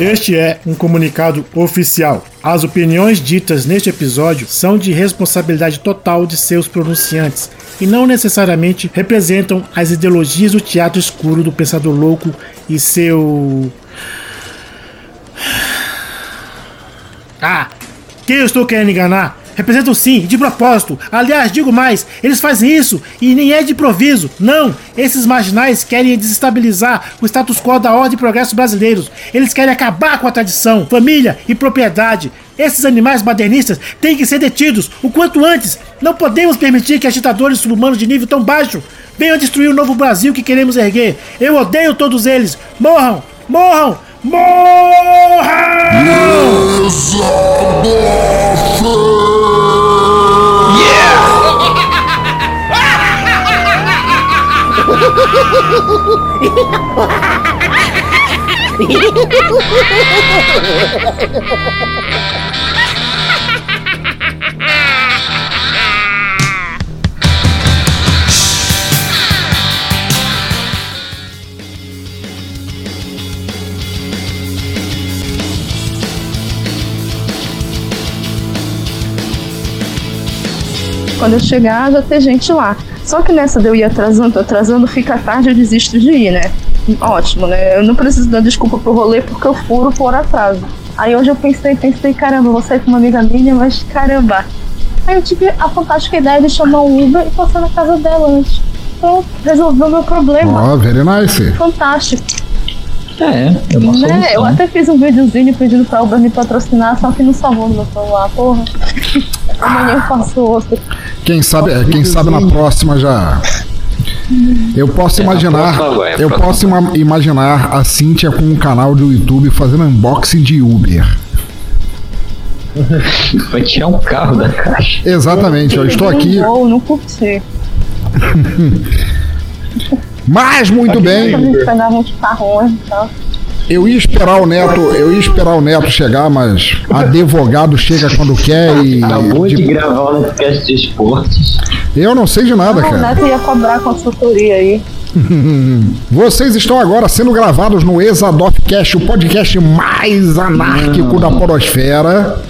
Este é um comunicado oficial. As opiniões ditas neste episódio são de responsabilidade total de seus pronunciantes e não necessariamente representam as ideologias do teatro escuro do pensador louco e seu. Ah! Quem eu estou querendo enganar? Representam sim, de propósito. Aliás, digo mais, eles fazem isso e nem é de improviso. Não, esses marginais querem desestabilizar o status quo da ordem e progresso brasileiros. Eles querem acabar com a tradição, família e propriedade. Esses animais modernistas têm que ser detidos o quanto antes. Não podemos permitir que agitadores subhumanos de nível tão baixo venham destruir o novo Brasil que queremos erguer. Eu odeio todos eles. Morram! Morram! Morram! Quando eu chegar, já tem gente lá. Só que nessa de eu ir atrasando, atrasando, fica tarde, eu desisto de ir, né? Ótimo, né? Eu não preciso dar desculpa pro rolê porque eu furo por atraso. Aí hoje eu pensei, pensei, caramba, vou sair com uma amiga minha, mas caramba. Aí eu tive a fantástica ideia de chamar um Uber e passar na casa dela antes. Então, resolveu o meu problema. Ó, oh, very nice. Fantástico. É, é uma solução. Né? Eu até fiz um videozinho pedindo pra Uber me patrocinar, só que não salvou no meu celular, porra. Amanhã eu faço outro. Quem sabe, é, quem sabe na próxima já. Eu posso É, imaginar, a eu posso ima- imaginar a Cíntia com um canal do YouTube fazendo unboxing de Uber. Vai tirar um carro da caixa. Exatamente, eu estou aqui, Não não curti. mas muito bem. A gente pegava uns carrões e tal. Eu ia esperar o Neto, eu ia esperar o Neto chegar, mas advogado chega quando quer e Acabou de de- gravar o podcast de esportes. eu não sei de nada, Ah, o cara. Neto ia cobrar consultoria aí. Vocês estão agora sendo gravados no Exadoff Cast, o podcast mais anárquico da podosfera.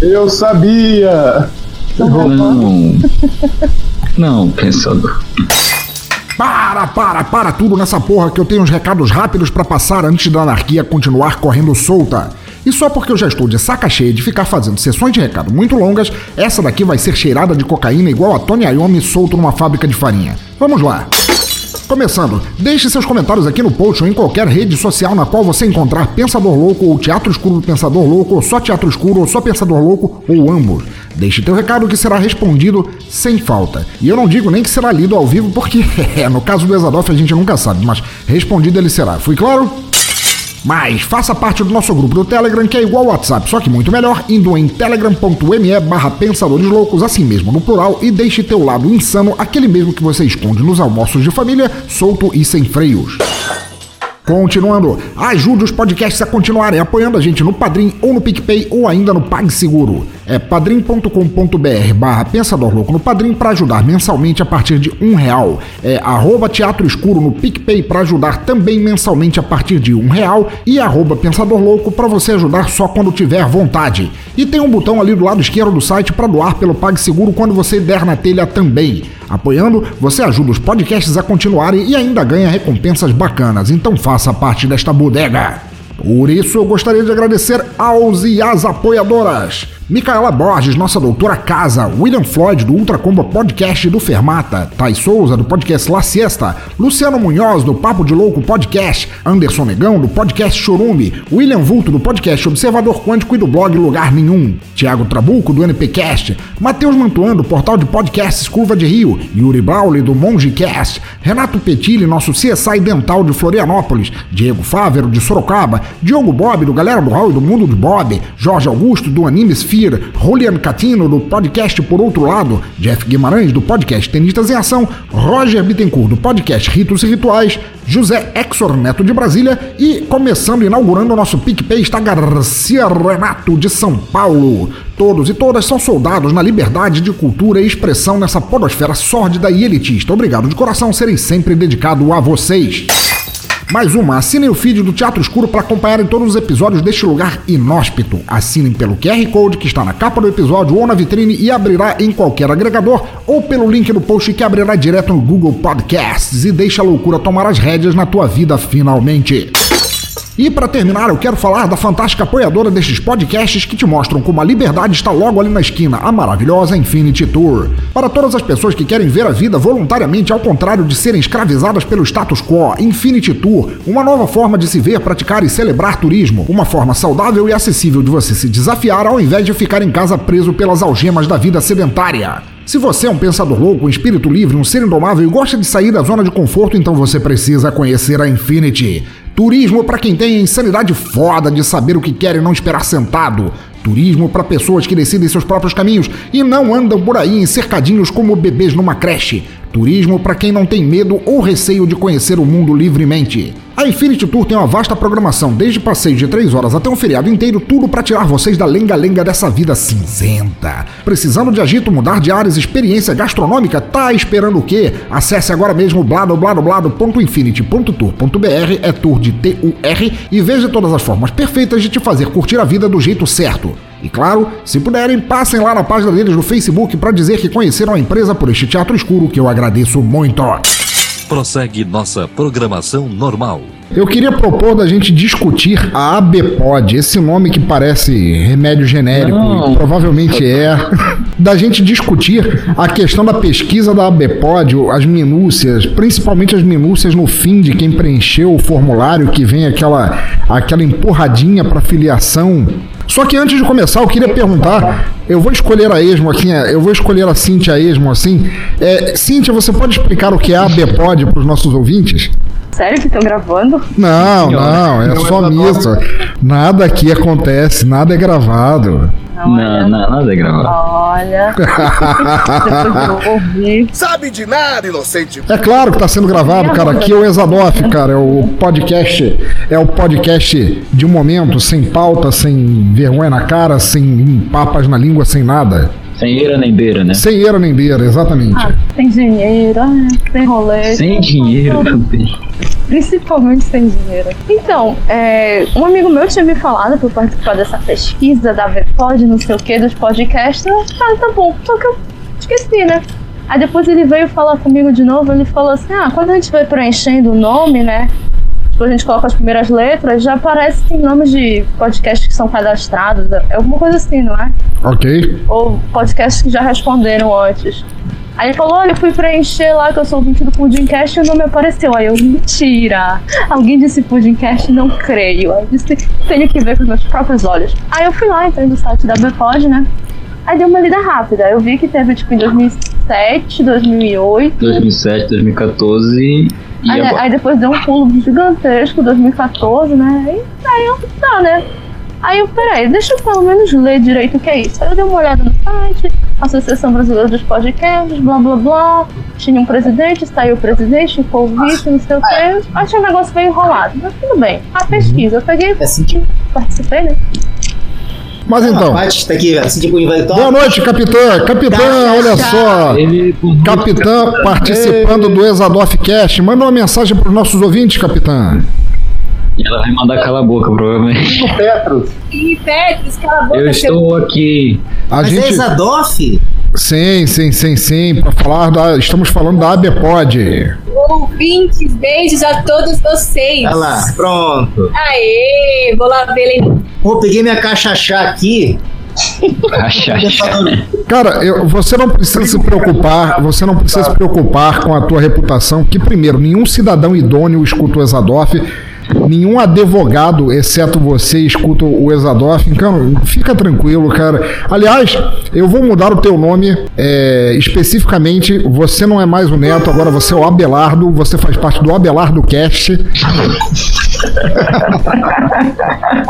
Eu sabia! Não. Não, pensador. Para, para, para tudo nessa porra que eu tenho uns recados rápidos pra passar antes da anarquia continuar correndo solta. E só porque eu já estou de saca cheia de ficar fazendo sessões de recado muito longas, essa daqui vai ser cheirada de cocaína igual a Tony Iommi solto numa fábrica de farinha. Vamos lá. Começando, deixe seus comentários aqui no post ou em qualquer rede social na qual você encontrar Pensador Louco ou Teatro Escuro do Pensador Louco, ou só Teatro Escuro ou só Pensador Louco ou ambos. Deixe teu recado que será respondido sem falta. E eu não digo nem que será lido ao vivo porque, no caso do Exadoff a gente nunca sabe, mas respondido ele será. Fui claro? Mas faça parte do nosso grupo do Telegram, que é igual ao WhatsApp, só que muito melhor, indo em telegram.me barra pensadores loucos, assim mesmo no plural, e deixe teu lado insano, aquele mesmo que você esconde nos almoços de família, solto e sem freios. Continuando, ajude os podcasts a continuarem apoiando a gente no Padrim ou no PicPay ou ainda no PagSeguro. É padrim.com.br barra Pensador Louco no Padrim para ajudar mensalmente a partir de um real. É arroba Teatro Escuro no PicPay para ajudar também mensalmente a partir de um real e arroba Pensador Louco para você ajudar só quando tiver vontade. E tem um botão ali do lado esquerdo do site para doar pelo PagSeguro quando você der na telha também. Apoiando, você ajuda os podcasts a continuarem e ainda ganha recompensas bacanas, então faça parte desta bodega. Por isso eu gostaria de agradecer aos e às apoiadoras. Micaela Borges, nossa doutora casa, William Floyd, do Ultra Combo Podcast do Fermata, Thais Souza, do podcast La Siesta, Luciano Munhoz, do Papo de Louco Podcast, Anderson Negão, do podcast Chorume, William Vulto, do podcast Observador Quântico e do blog Lugar Nenhum, Tiago Trabuco, do NPcast, Matheus Mantuan, do portal de podcasts Curva de Rio, Yuri Brauli, do Mongecast, Renato Petilli, nosso CSI Dental de Florianópolis, Diego Fávero, de Sorocaba, Diogo Bob, do Galera do Hall e do Mundo de Bob, Jorge Augusto, do Anime Sphere, Julian Catino, do podcast Por Outro Lado, Jeff Guimarães, do podcast Tenistas em Ação, Roger Bittencourt, do podcast Ritos e Rituais, José Exor Neto de Brasília e, começando, inaugurando o nosso PicPay, está Garcia Renato de São Paulo. Todos e todas são soldados na liberdade de cultura e expressão nessa podosfera sórdida e elitista. Obrigado de coração serem sempre dedicado a vocês. Mais uma, assinem o feed do Teatro Escuro para acompanharem todos os episódios deste lugar inóspito. Assinem pelo QR Code que está na capa do episódio ou na vitrine e abrirá em qualquer agregador ou pelo link no post que abrirá direto no Google Podcasts e deixa a loucura tomar as rédeas na tua vida finalmente. E para terminar, eu quero falar da fantástica apoiadora destes podcasts que te mostram como a liberdade está logo ali na esquina, a maravilhosa Infinity Tour. Para todas as pessoas que querem ver a vida voluntariamente ao contrário de serem escravizadas pelo status quo, Infinity Tour, uma nova forma de se ver, praticar e celebrar turismo, uma forma saudável e acessível de você se desafiar ao invés de ficar em casa preso pelas algemas da vida sedentária. Se você é um pensador louco, um espírito livre, um ser indomável e gosta de sair da zona de conforto, então você precisa conhecer a Infinity. Turismo para quem tem a insanidade foda de saber o que quer e não esperar sentado. Turismo para pessoas que decidem seus próprios caminhos e não andam por aí em cercadinhos como bebês numa creche. Turismo para quem não tem medo ou receio de conhecer o mundo livremente. A Infinity Tour tem uma vasta programação, desde passeios de 3 horas até um feriado inteiro, tudo para tirar vocês da lenga-lenga dessa vida cinzenta. Precisando de agito, mudar de áreas, experiência gastronômica? Tá esperando o quê? Acesse agora mesmo bladobladoblado.infinity.tour.br, é tour de T-U-R, e veja todas as formas perfeitas de te fazer curtir a vida do jeito certo. E claro, se puderem, passem lá na página deles no Facebook para dizer que conheceram a empresa por este teatro escuro, que eu agradeço muito. Prossegue nossa programação normal. Eu queria propor da gente discutir a ABPOD, esse nome que parece remédio genérico, Não. provavelmente é, da gente discutir a questão da pesquisa da ABPOD, as minúcias, principalmente as minúcias no fim de quem preencheu o formulário, que vem aquela, aquela empurradinha para filiação. Só que antes de começar, eu queria perguntar, eu vou escolher a Esmo aqui, eu vou escolher a Cíntia Esmo assim. É, Cíntia, você pode explicar o que é a ABPOD para os nossos ouvintes? Sério que estão gravando? Não, não, é só missa. Nada aqui acontece, nada é gravado. Não, não, nada é gravado. Olha. Depois eu ouvi. Sabe de nada, inocente. É claro que tá sendo gravado, cara. Aqui é o Exadoff, cara. É o podcast. É o podcast de um momento, sem pauta, sem vergonha na cara, sem papas na língua, sem nada. Sem eira nem beira, né? Sem eira nem beira, exatamente. Ah, tem dinheiro, ah, tem rolê. Sem dinheiro também. Principalmente sem dinheiro. Então, é, um amigo meu tinha me falado para participar dessa pesquisa da VPod, não sei o que, dos podcasts. Ah, tá bom, só que eu esqueci, né? Aí depois ele veio falar comigo de novo, ele falou assim, ah, quando a gente vai preenchendo o nome, né? Tipo, a gente coloca as primeiras letras, já aparecem nomes de podcasts que são cadastrados. É alguma coisa assim, não é? Ok? Ou podcasts que já responderam antes. Aí ele falou, olha, eu fui preencher lá que eu sou do Pudimcast e o nome apareceu. Aí eu, mentira! Alguém disse Pudimcast, não creio. Aí eu disse, tenho que ver com meus próprios olhos. Aí eu fui lá, entrei no site da Bpod, né? Aí dei uma lida rápida. Eu vi que teve, tipo, em 2007, 2008. 2007, 2014 e Aí, agora. aí depois deu um pulo gigantesco, 2014, né? E aí eu, tá, né? Aí eu, peraí, deixa eu pelo menos ler direito o que é isso. Aí eu dei uma olhada no site, Associação Brasileira dos Podcasts, blá blá blá. Tinha um presidente, saiu o presidente, ficou o vice, não sei o quê. Achei um negócio meio enrolado, mas tudo bem. A pesquisa, eu peguei, É assim que participei, né? Mas então. Está aqui, assim tipo. Boa noite, capitã. Capitã, olha só. Ele Capitã participando do Exadoff Cast. Manda uma mensagem para os nossos ouvintes, capitã. ela vai mandar cala a boca, provavelmente. Petros. Ih, Petros, cala a boca. Eu seu- estou aqui. A Mas é gente. Exadoff? Sim, sim, sim, sim. Para falar da. Estamos falando da ABPOD. Ouvintes, beijos a todos vocês. Olha lá, pronto. Aê, vou lá ver ele. Pô, peguei minha caixa chá aqui. Cara, eu- você não precisa se preocupar, você não precisa se preocupar com a tua reputação, que primeiro, nenhum cidadão idôneo escuta o Exadoff, nenhum advogado, exceto você, escuta o Exadoff, então fica tranquilo, cara. Aliás, eu vou mudar o teu nome, é, especificamente, você não é mais o Neto, agora você é o Abelardo, você faz parte do Abelardo Cast.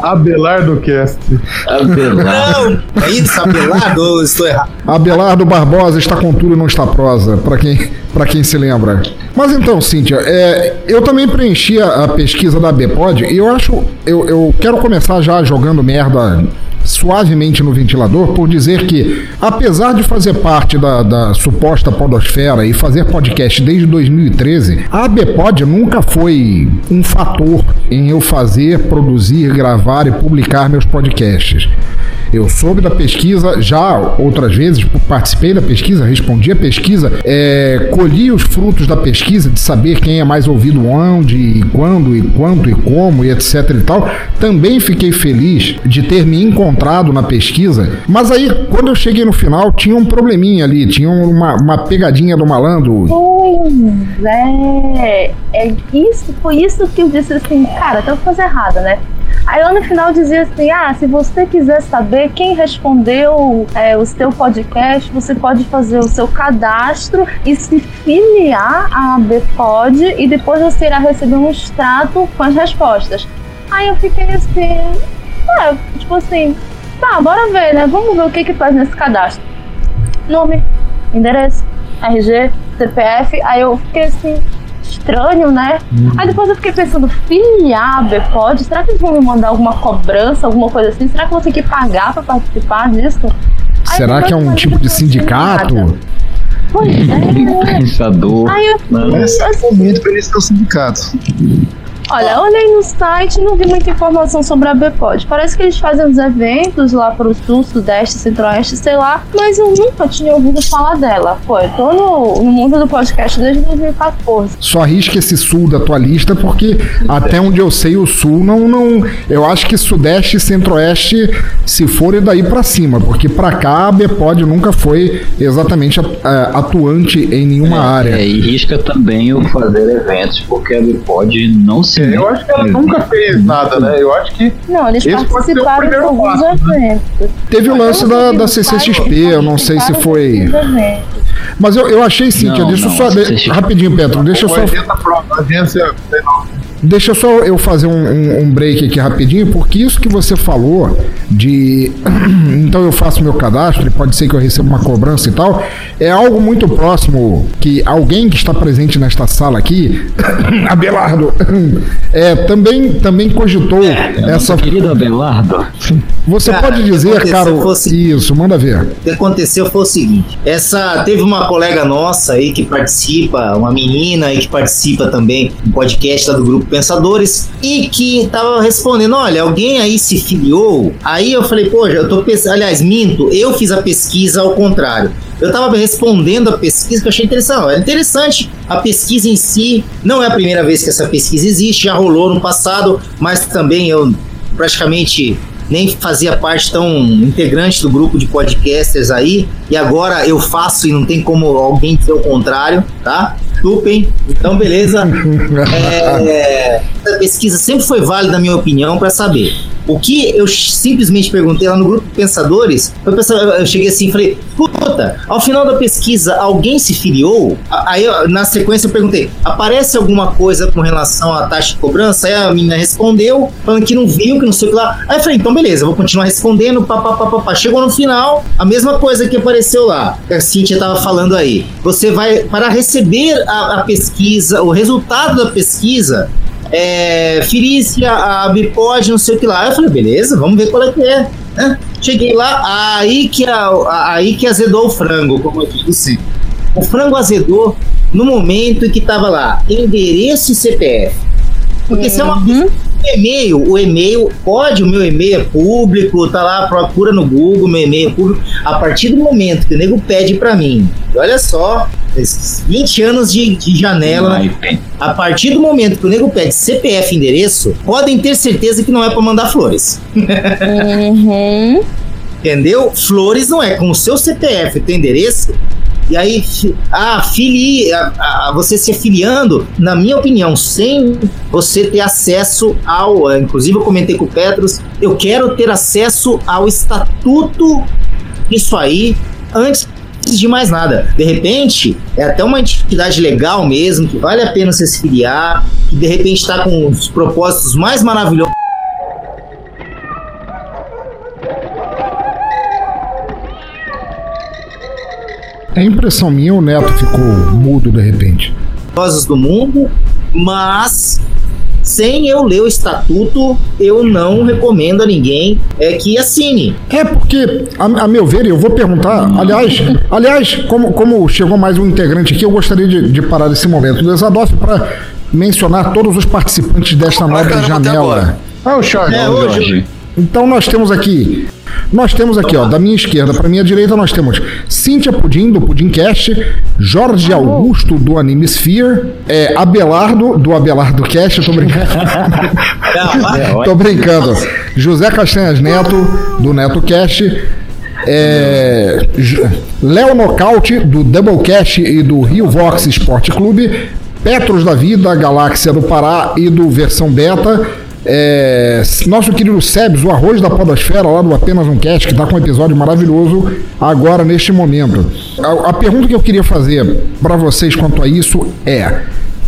Abelardo Cast. Abelar. Não! É isso, Abelardo? estou errado? Abelardo Barbosa está com tudo e não está prosa, para quem, pra quem se lembra. Mas então, Cíntia, é, eu também preenchi a, a pesquisa da Bpod e eu acho. Eu, eu quero começar já jogando merda suavemente no ventilador por dizer que, apesar de fazer parte da, da suposta podosfera e fazer podcast desde 2013, a ABPod nunca foi um fator em eu fazer, produzir, gravar e publicar meus podcasts. Eu soube da pesquisa já outras vezes, participei da pesquisa, respondi a pesquisa, é, colhi os frutos da pesquisa de saber quem é mais ouvido onde, e quando, e quanto, e como, e etc e tal. Também fiquei feliz de ter me encontrado na pesquisa, mas aí, quando eu cheguei no final, tinha um probleminha ali, tinha uma, uma pegadinha do malandro. Pois é, é isso, foi isso que eu disse assim, cara, tem coisa errada, né? Aí lá no final dizia assim: ah, se você quiser saber quem respondeu é, o seu podcast, você pode fazer o seu cadastro e se filiar à ABPod e depois você irá receber um extrato com as respostas. Aí eu fiquei assim, é, tipo assim, tá, bora ver, né? Vamos ver o que que faz nesse cadastro. Nome, endereço, RG, CPF. Aí eu fiquei assim, estranho, né? Uhum. Aí depois eu fiquei pensando, filiar pode? Será que eles vão me mandar alguma cobrança, alguma coisa assim? Será que eu vou ter que pagar pra participar disso? Aí Será que é um tipo de sindicato? Pois é. Pensador. Aí eu, Esse é o momento pra eles ter o sindicato. Olha, olhei no site não vi muita informação sobre a Bpod. Parece que eles fazem uns eventos lá pro sul, sudeste, centro-oeste, sei lá, mas eu nunca tinha ouvido falar dela. Pô, eu tô no, no mundo do podcast desde 2014. Só arrisca esse sul da tua lista, porque até onde eu sei, o sul não. não eu acho que sudeste e centro-oeste, se for, é daí para cima, porque para cá a Bpod nunca foi exatamente atuante em nenhuma é, área. É, e risca também o fazer eventos, porque a Bpod não se eu acho que ela nunca fez nada, né? Eu acho que. Não, eles participaram de alguns passo, eventos. Né? Teve o lance da, da CCXP, eu não sei se foi. Mas eu, eu achei sim, não, deixa não, só. De, rapidinho, Petro, deixa eu só. Agência, Deixa só eu fazer um, um, um, break aqui rapidinho, porque isso que você falou de. então eu faço meu cadastro e pode ser que eu receba uma cobrança e tal, é algo muito próximo que alguém que está presente nesta sala aqui, Abelardo, é, também, também cogitou é, essa. Querido Abelardo. Você cara, pode dizer, cara, isso, manda ver. O que aconteceu foi o seguinte: essa teve uma colega nossa aí que participa, uma menina aí que participa também do podcast do grupo Pensadores e que tava respondendo: olha, alguém aí se filiou. Aí eu falei, pô, eu tô pensando. Aliás, minto, eu fiz a pesquisa ao contrário. Eu tava respondendo a pesquisa que eu achei interessante. É interessante a pesquisa em si. Não é a primeira vez que essa pesquisa existe, já rolou no passado, mas também eu praticamente nem fazia parte tão integrante do grupo de podcasters aí, e agora eu faço e não tem como alguém dizer o contrário, tá? Desculpem. Então, beleza. É, essa pesquisa sempre foi válida, na minha opinião, para saber o que eu simplesmente perguntei lá no grupo de pensadores, eu cheguei assim e falei: escuta, ao final da pesquisa, alguém se filiou? Aí na sequência eu perguntei: aparece alguma coisa com relação à taxa de cobrança? Aí a menina respondeu, falando que não viu, que não sei o que lá. Aí eu falei: então beleza, vou continuar respondendo. Pá, pá, pá, pá, pá. Chegou no final, a mesma coisa que apareceu lá, que a Cintia estava falando aí. Você vai, para receber a, a pesquisa, o resultado da pesquisa, é, Firícia, a Bipod, não sei o que lá. Eu falei, beleza, vamos ver qual é que é. Né? Cheguei lá, aí que, a, aí que azedou o frango, como eu disse. O frango azedou no momento em que tava lá, endereço e CPF. Porque uhum. se é uma uhum. E-mail, o e-mail pode, o meu e-mail é público, tá lá, procura no Google, meu e-mail é público. A partir do momento que o nego pede para mim, olha só, 20 anos de, de janela. A partir do momento que o nego pede CPF endereço, podem ter certeza que não é para mandar flores. Uhum. Entendeu? Flores não é com o seu CPF, o teu endereço. E aí, a, fili, a, a, você se afiliando, na minha opinião, sem você ter acesso ao. Inclusive, eu comentei com o Petros, eu quero ter acesso ao estatuto isso aí antes de mais nada. De repente, é até uma entidade legal mesmo, que vale a pena você se filiar, que de repente está com os propósitos mais maravilhosos. É impressão minha, o Neto ficou mudo de repente. Do mundo, mas sem eu ler o estatuto, eu não recomendo a ninguém é, que assine. É porque, a, a meu ver, eu vou perguntar, aliás, aliás, como, como chegou mais um integrante aqui, eu gostaria de, de parar esse momento do Exadoff para mencionar todos os participantes desta até janela. Ah, o Charles. É, hoje, Jorge. Então nós temos aqui. Nós temos aqui, ó, da minha esquerda para minha direita, nós temos Cíntia Pudim, do Pudimcast, Jorge Augusto, do Animesphere, é, Abelardo, do Abelardo Cast, eu tô brincando. tô brincando. José Castanhas Neto, do Neto Cast. É, Léo Nocaute, do Doublecast e do Rio Vox Esporte Clube. Petros da Vida, Galáxia do Pará e do Versão Beta. É, nosso querido Sebs, o arroz da podosfera, lá do Apenas um Cast, que está com um episódio maravilhoso agora, neste momento. A, a pergunta que eu queria fazer para vocês quanto a isso é: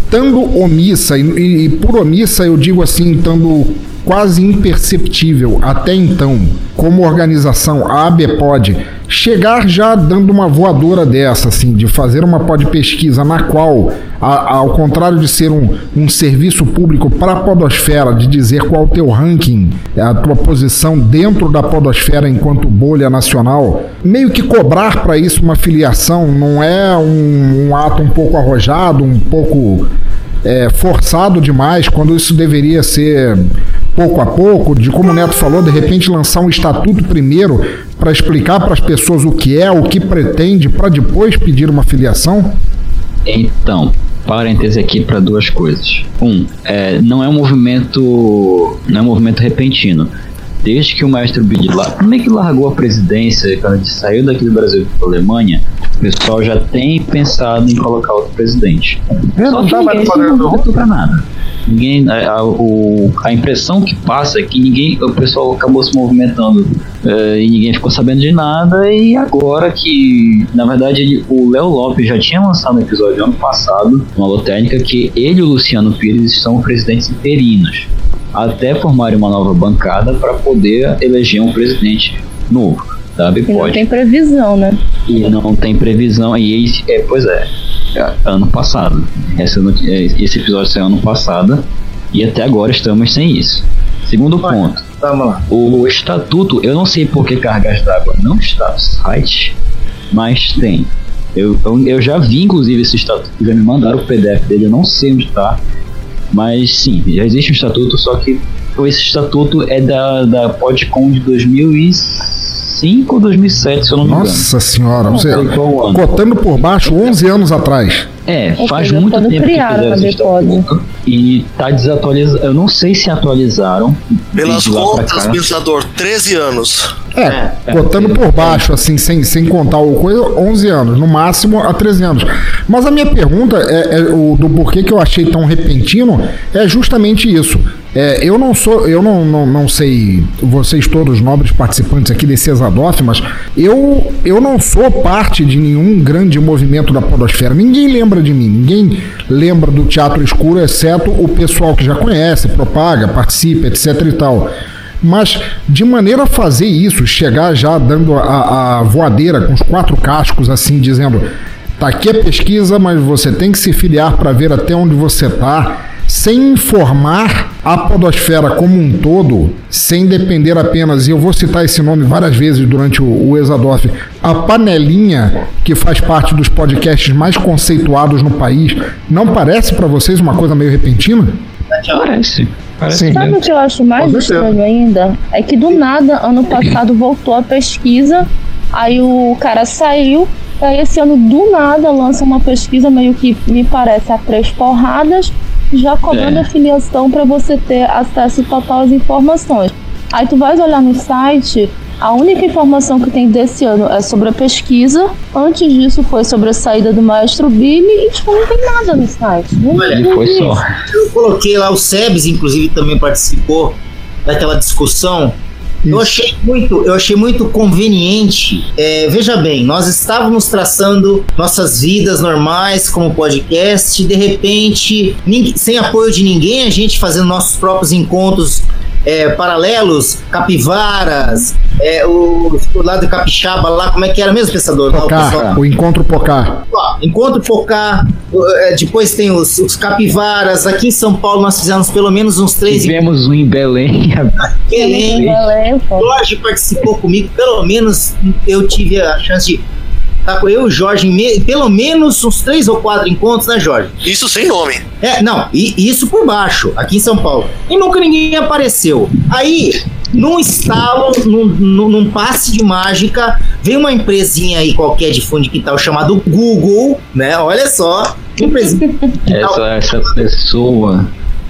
estando omissa, e- e por omissa eu digo assim, estando quase imperceptível até então, como organização, a ABPOD, chegar já dando uma voadora dessa, assim, de fazer uma pod pesquisa na qual, a- ao contrário de ser um, um serviço público para a podosfera, de dizer qual o teu ranking, a tua posição dentro da podosfera enquanto bolha nacional, meio que cobrar para isso uma filiação não é um, um ato um pouco arrojado, um pouco é, forçado demais, quando isso deveria ser pouco a pouco, de como o Neto falou, de repente lançar um estatuto primeiro para explicar para as pessoas o que é, o que pretende, para depois pedir uma filiação? Então, parêntese aqui para duas coisas. Um, é, não é um movimento, não é um movimento repentino. Desde que o Maestro Bid lá, meio que largou a presidência, quando ele saiu daqui do Brasil para a Alemanha, o pessoal já tem pensado em colocar outro presidente. Eu Só não que tá ninguém se movimentou pra nada. Ninguém, a, a- o- a impressão que passa é que ninguém, o pessoal acabou se movimentando eh, e ninguém ficou sabendo de nada. E agora que, na verdade, ele- o Léo Lopes já tinha lançado um episódio ano passado, uma lotécnica, que ele e o Luciano Pires são presidentes interinos, até formarem uma nova bancada para poder eleger um presidente novo. Sabe? E não tem previsão, né? E não tem previsão. E esse, é, pois é, é, ano passado. Essa, é, esse episódio saiu ano passado. E até agora estamos sem isso. Segundo ponto. Vamos lá. O estatuto, eu não sei por que Cargas d'Água não está no site, mas tem. Eu, eu, eu já vi, inclusive, esse estatuto. Já me mandaram o PDF dele, eu não sei onde está. Mas sim, já existe um estatuto, só que esse estatuto é da, da Podcom de 2005 ou 2007, se eu não me engano. Nossa senhora, você, sei cotando por baixo 11 anos atrás. É, Ou faz seja, muito quando tempo que criaram fizeram esse estatuto e tá desatualizado. Eu não sei se atualizaram. Pelas contas, pensador, 13 anos. É, cotando por baixo, assim, sem, sem contar o coisa, 11 anos, no máximo a 13 anos. Mas a minha pergunta é, é o do porquê que eu achei tão repentino é justamente isso. É, eu não sou, eu não, não, não sei, vocês todos nobres participantes aqui desse Exadoff, mas eu, eu não sou parte de nenhum grande movimento da podosfera. Ninguém lembra de mim, ninguém lembra do Teatro Escuro, exceto o pessoal que já conhece, propaga, participa, etc e tal. Mas de maneira a fazer isso, chegar já dando a, a voadeira com os quatro cascos, assim, dizendo: tá aqui a pesquisa, mas você tem que se filiar para ver até onde você tá, sem informar a podosfera como um todo, sem depender apenas, e eu vou citar esse nome várias vezes durante o, o Exadoff, a panelinha que faz parte dos podcasts mais conceituados no país, não parece para vocês uma coisa meio repentina? Parece. Parece Sim. Sabe o que eu acho mais certeza. estranho ainda? É que do nada, ano passado, voltou a pesquisa, aí o cara saiu, e aí esse ano do nada lança uma pesquisa meio que me parece a três porradas, já cobrando É. a filiação para você ter acesso total às informações. Aí tu vais olhar no site, a única informação que tem desse ano é sobre a pesquisa. Antes disso foi sobre a saída do maestro Billy e tipo, não tem nada no site. Não, Olha, não Foi só. Eu coloquei lá o Sebes, inclusive, também participou daquela discussão. Eu achei muito, eu achei muito conveniente. É, veja bem, nós estávamos traçando nossas vidas normais como podcast, de repente, sem apoio de ninguém, a gente fazendo nossos próprios encontros é, paralelos, capivaras, é, o, o lado de Capixaba lá, como é que era mesmo, pensador? O Pocá, o encontro Pocá. Ó, Encontro Pocá, é, depois tem os, os capivaras. Aqui em São Paulo nós fizemos pelo menos uns três Tivemos um em Belém. Belém. Belém. Jorge participou comigo, pelo menos eu tive a chance de estar com eu e o Jorge em me- pelo menos uns três ou quatro encontros, né, Jorge? Isso sem nome. É, não, e isso por baixo, aqui em São Paulo. E nunca ninguém apareceu. Aí, num estalo, num, num, num passe de mágica, veio uma empresinha aí qualquer de fundo de quintal chamado Google, né? Olha só. Essa, essa pessoa.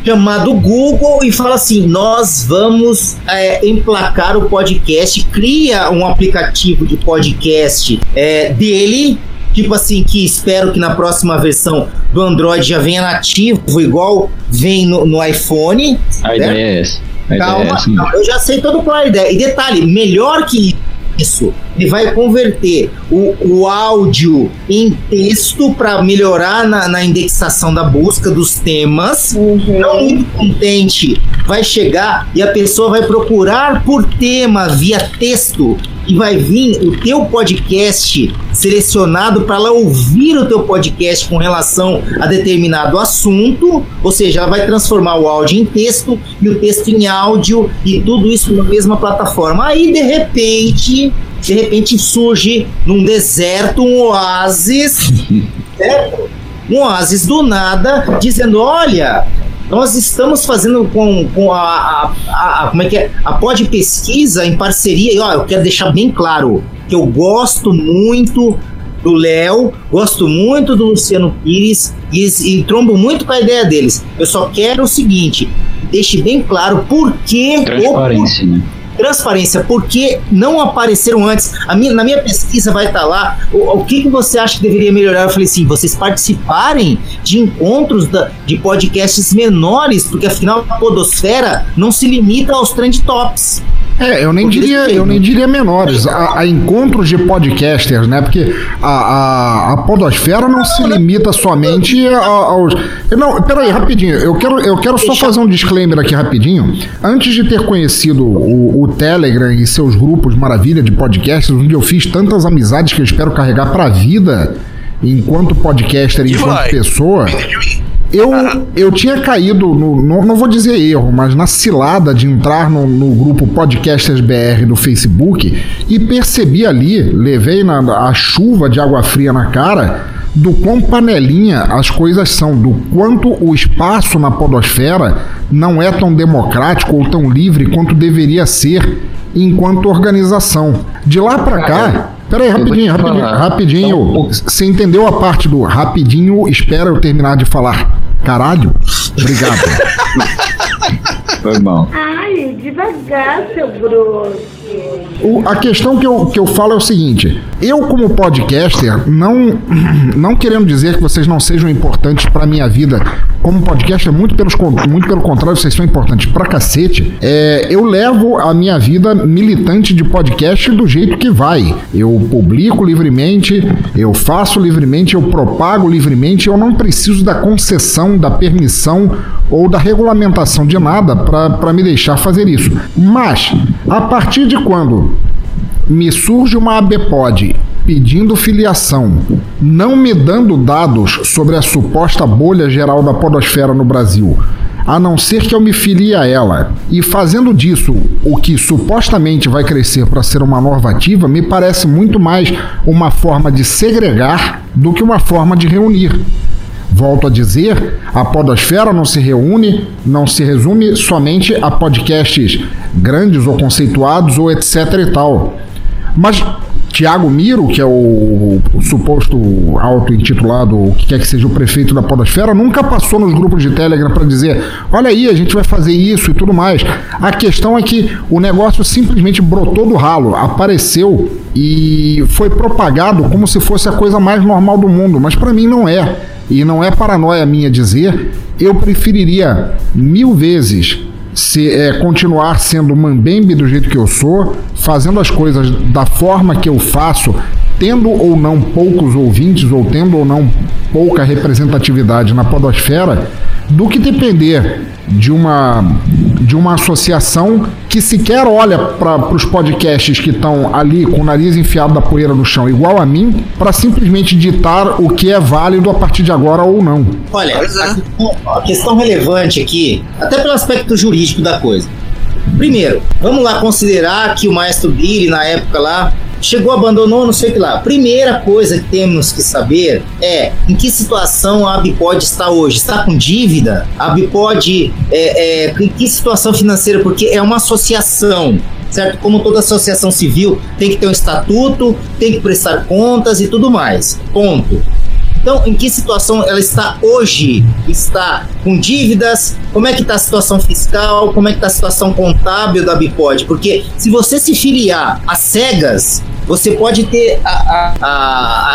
Chamado Google e fala assim: nós vamos é, emplacar o podcast, cria um aplicativo de podcast é, dele. Tipo assim, que espero que na próxima versão do Android já venha nativo, igual vem no, no iPhone. A né? ideia é essa. A ideia é Calma, essa. calma, eu já sei todo qual é a ideia. E detalhe, melhor que isso, ele vai converter o, o áudio em texto para melhorar na, na indexação da busca dos temas. Não muito contente, vai chegar e a pessoa vai procurar por tema via texto e vai vir o teu podcast selecionado para ela ouvir o teu podcast com relação a determinado assunto, ou seja, ela vai transformar o áudio em texto e o texto em áudio e tudo isso na mesma plataforma. Aí de repente, de repente surge num deserto um oásis, certo? Um oásis do nada, dizendo: olha, nós estamos fazendo com, com a, a, a- como é que é? A Pod Pesquisa em parceria. E ó, eu quero deixar bem claro que eu gosto muito do Léo, gosto muito do Luciano Pires e, e trombo muito com a ideia deles. Eu só quero o seguinte: deixe bem claro por que Transparência, né? Transparência, porque não apareceram antes. Minha, na minha pesquisa vai estar lá. O, o que, que você acha que deveria melhorar? Eu falei assim: vocês participarem de encontros da- de podcasts menores, porque afinal a Podosfera não se limita aos trend tops. É, eu nem diria, eu nem diria menores, a, a encontros de podcasters, né? Porque a, a, a podosfera não se limita somente a- aos. Não, peraí, rapidinho. Eu quero, eu quero só fazer um disclaimer aqui rapidinho. Antes de ter conhecido o, o Telegram e seus grupos maravilha de podcasts, onde eu fiz tantas amizades que eu espero carregar pra vida enquanto podcaster, enquanto vai. pessoa. Eu, eu tinha caído, no, no- não vou dizer erro, mas na cilada de entrar no, no grupo Podcasters BR do Facebook e percebi ali, levei na, a chuva de água fria na cara, do quão panelinha as coisas são, do quanto o espaço na podosfera não é tão democrático ou tão livre quanto deveria ser enquanto organização. De lá pra cá. Peraí, rapidinho, rapidinho, rapidinho. Pouco. Você entendeu a parte do rapidinho? Espera eu terminar de falar. Caralho? Obrigado. Foi bom. Ai, devagar, seu grosso. O- a questão que eu, que eu falo é o seguinte: eu, como podcaster, não, não querendo dizer que vocês não sejam importantes pra minha vida, como podcaster, muito, pelos, muito pelo contrário, vocês são importantes pra cacete. É, eu levo a minha vida militante de podcast do jeito que vai. Eu publico livremente, eu faço livremente, eu propago livremente, eu não preciso da concessão, da permissão ou da regulamentação de nada para me deixar fazer isso. Mas, a partir de quando me surge uma ABPOD pedindo filiação, não me dando dados sobre a suposta bolha geral da podosfera no Brasil, a não ser que eu me filie a ela, e fazendo disso o que supostamente vai crescer para ser uma normativa, me parece muito mais uma forma de segregar do que uma forma de reunir. Volto a dizer, a podosfera não se reúne, não se resume somente a podcasts grandes ou conceituados ou etc e tal. Mas Tiago Miro, que é o, suposto auto-intitulado, o que quer que seja o prefeito da podosfera, nunca passou nos grupos de Telegram para dizer, olha aí, a gente vai fazer isso e tudo mais. A questão é que o negócio simplesmente brotou do ralo, apareceu e foi propagado como se fosse a coisa mais normal do mundo, mas para mim não é. E não é paranoia minha dizer, eu preferiria mil vezes se é, continuar sendo mambembe do jeito que eu sou, fazendo as coisas da forma que eu faço, tendo ou não poucos ouvintes, ou tendo ou não pouca representatividade na podosfera, do que depender de uma de uma associação que sequer olha para os podcasts que estão ali com o nariz enfiado da poeira no chão, igual a mim, para simplesmente ditar o que é válido a partir de agora ou não. Olha, a, a questão relevante aqui, até pelo aspecto jurídico da coisa. Primeiro, vamos lá considerar que o maestro Billy, na época lá, chegou, abandonou, não sei o que lá. Primeira coisa que temos que saber é em que situação a Bipod está hoje. Está com dívida? A Bipod é, é, em que situação financeira? Porque é uma associação. Certo? Como toda associação civil tem que ter um estatuto, tem que prestar contas e tudo mais. Ponto. Então, em que situação ela está hoje? Está com dívidas? Como é que está a situação fiscal? Como é que está a situação contábil da Bipod? Porque se você se filiar a cegas, você pode ter a, a,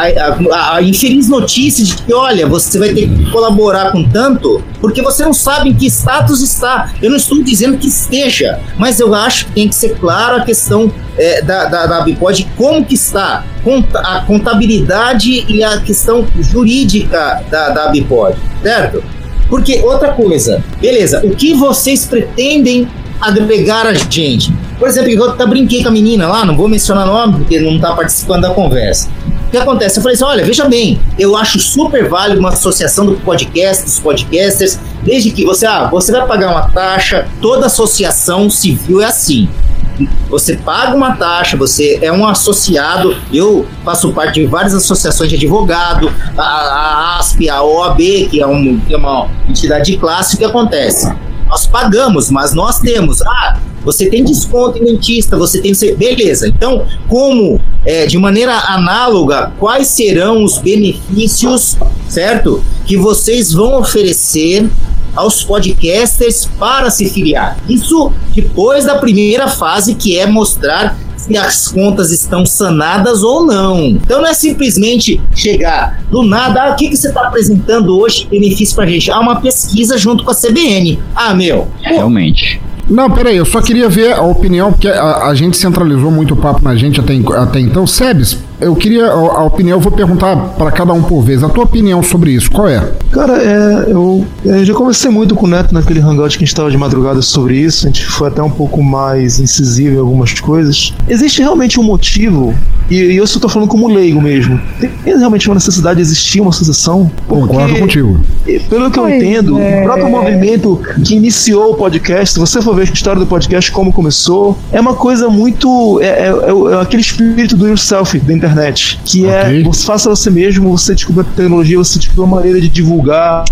a, a, infeliz notícia de que, olha, você vai ter que colaborar com tanto, porque você não sabe em que status está. Eu não estou dizendo que esteja, mas eu acho que tem que ser claro a questão é, da, da, da Bipod, como que está a contabilidade e a questão jurídica da, da Bipod, certo? Porque outra coisa, beleza, o que vocês pretendem agregar a gente? Por exemplo, eu tá brinquei com a menina lá, não vou mencionar nome porque não tá participando da conversa. O que acontece? Eu falei assim: olha, veja bem, eu acho super válido uma associação do podcast, dos podcasters, desde que você, ah, você vai pagar uma taxa, toda associação civil é assim. Você paga uma taxa, você é um associado. Eu faço parte de várias associações de advogado, a, a ASP, a OAB, que é, um, que é uma entidade de classe. O que acontece? Nós pagamos, mas nós temos. Ah, você tem desconto em dentista, você tem. Beleza. Então, como é, de maneira análoga, quais serão os benefícios, certo? Que vocês vão oferecer aos podcasters para se filiar. Isso depois da primeira fase, que é mostrar se as contas estão sanadas ou não. Então não é simplesmente chegar do nada, ah, o que, que você está apresentando hoje benefício para a gente? Ah, uma pesquisa junto com a CBN. Ah, meu. Realmente. Não, peraí, eu só queria ver a opinião, porque a, a gente centralizou muito o papo na gente até, até então. Sebes, eu queria a, a opinião, eu vou perguntar para cada um por vez. A tua opinião sobre isso, qual é? Cara, é, eu, eu já conversei muito com o Neto naquele hangout que a gente estava de madrugada sobre isso. A gente foi até um pouco mais incisivo em algumas coisas. Existe realmente um motivo, e, e eu só tô falando como leigo mesmo. Tem realmente uma necessidade de existir uma associação? Concordo contigo. Pelo que eu Pois entendo, é. o próprio movimento que iniciou o podcast, se você for ver a história do podcast, como começou, é uma coisa muito. É, é- é- é aquele espírito do yourself da internet, que é Ok. você faça você mesmo, você descobre a tecnologia, você descobre uma maneira de divulgar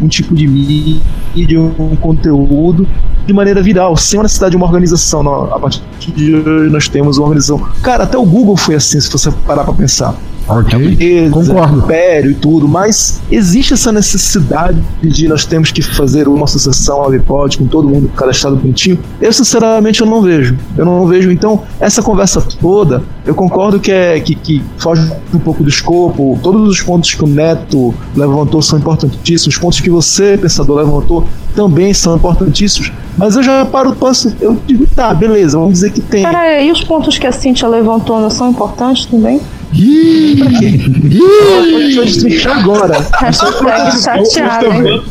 um tipo de mídia, um conteúdo de maneira viral, sem a necessidade de uma organização. Não, a partir de hoje nós temos uma organização. Cara, até o Google foi assim, se você parar pra pensar. Ok, Beleza, concordo. Império e tudo, mas existe essa necessidade de nós temos que fazer uma associação a Bipod com todo mundo cadastrado bonitinho? Eu sinceramente eu não vejo. Eu não vejo. Então, essa conversa toda, eu concordo que é que, que foge um pouco do escopo. Todos os pontos que o Neto levantou são importantíssimos. Os pontos que você, pensador, levantou também são importantíssimos. Mas eu já paro, posso, eu digo, tá, beleza, vamos dizer que tem. Aí, e os pontos que a Cintia levantou não são importantes também? Ih, Deixa eu destrinchar agora. Hashtag hein?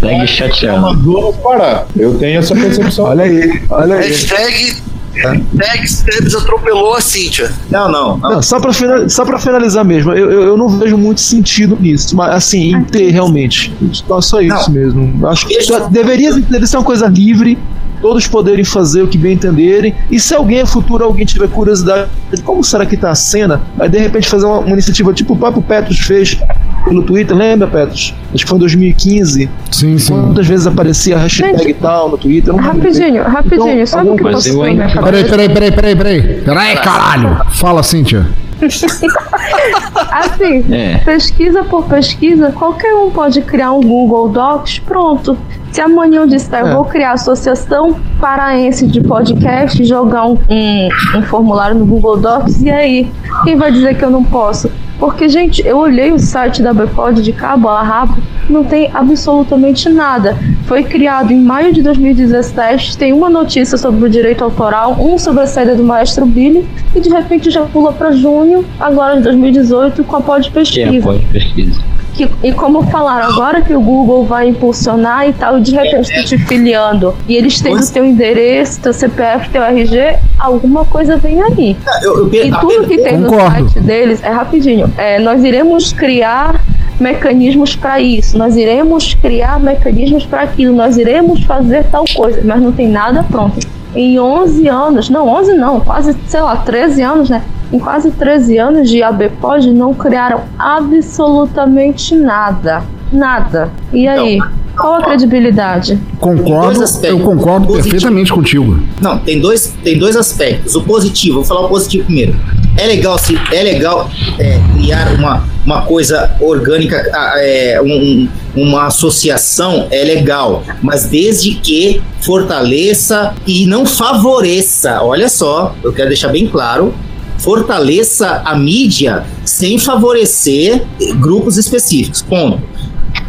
Segue chateado. Mandou parar. Eu tenho essa percepção. Olha aí, olha aí. Hashtag, hashtag Sebes atropelou a Cíntia. Não, não. não. Não, só pra, só pra finalizar mesmo, eu, eu, eu não vejo muito sentido nisso, mas assim, em ter realmente. Só, só isso Não. mesmo. Acho que deveria, deveria ser uma coisa livre, todos poderem fazer o que bem entenderem, e se alguém futuro, alguém tiver curiosidade de como será que tá a cena, aí de repente fazer uma, uma iniciativa tipo o próprio Petros fez pelo Twitter, lembra, Petros? Acho que foi em 2015. sim, sim. Quantas vezes aparecia a hashtag Gente, e tal no Twitter? Rapidinho, rapidinho. Então, Sabe o que eu na minha ainda- Peraí, peraí, peraí, peraí, peraí. Peraí, caralho. Fala, Cíntia. Assim, É. pesquisa por pesquisa, qualquer um pode criar um Google Docs, pronto. Se amanhã eu disser, eu É. vou criar a Associação Paraense de Podcast, jogar um, um, um formulário no Google Docs, e aí? Quem vai dizer que eu não posso? Porque, gente, eu olhei o site da Bpod de cabo a rabo, não tem absolutamente nada. Foi criado em maio de 2017, tem uma notícia sobre o direito autoral, um sobre a saída do maestro Billy, e de repente já pula para junho, agora de 2018, com a Pod Que é Pesquisa. pode pesquisa. Que, e como falaram, agora que o Google vai impulsionar e tal, e de repente tu te filiando e eles têm o teu endereço, teu CPF, teu RG, alguma coisa vem aí. Eu, eu, e tudo que tem no Concordo. site deles, é rapidinho, é, nós iremos criar mecanismos para isso, nós iremos criar mecanismos para aquilo, nós iremos fazer tal coisa, mas não tem nada pronto. Em 11 anos, não, 11 não, quase, sei lá, 13 anos, né? Em quase 13 anos de ABPOD não criaram absolutamente nada. Nada. E aí? Qual a credibilidade? Concordo, eu concordo Positivo. perfeitamente contigo. Não, tem dois, tem dois aspectos. O positivo, vou falar o positivo primeiro. É legal se é legal é, criar uma, uma coisa orgânica, é, um- uma associação é legal, mas desde que fortaleça e não favoreça. Olha só, eu quero deixar bem claro. Fortaleça a mídia sem favorecer grupos específicos. Ponto.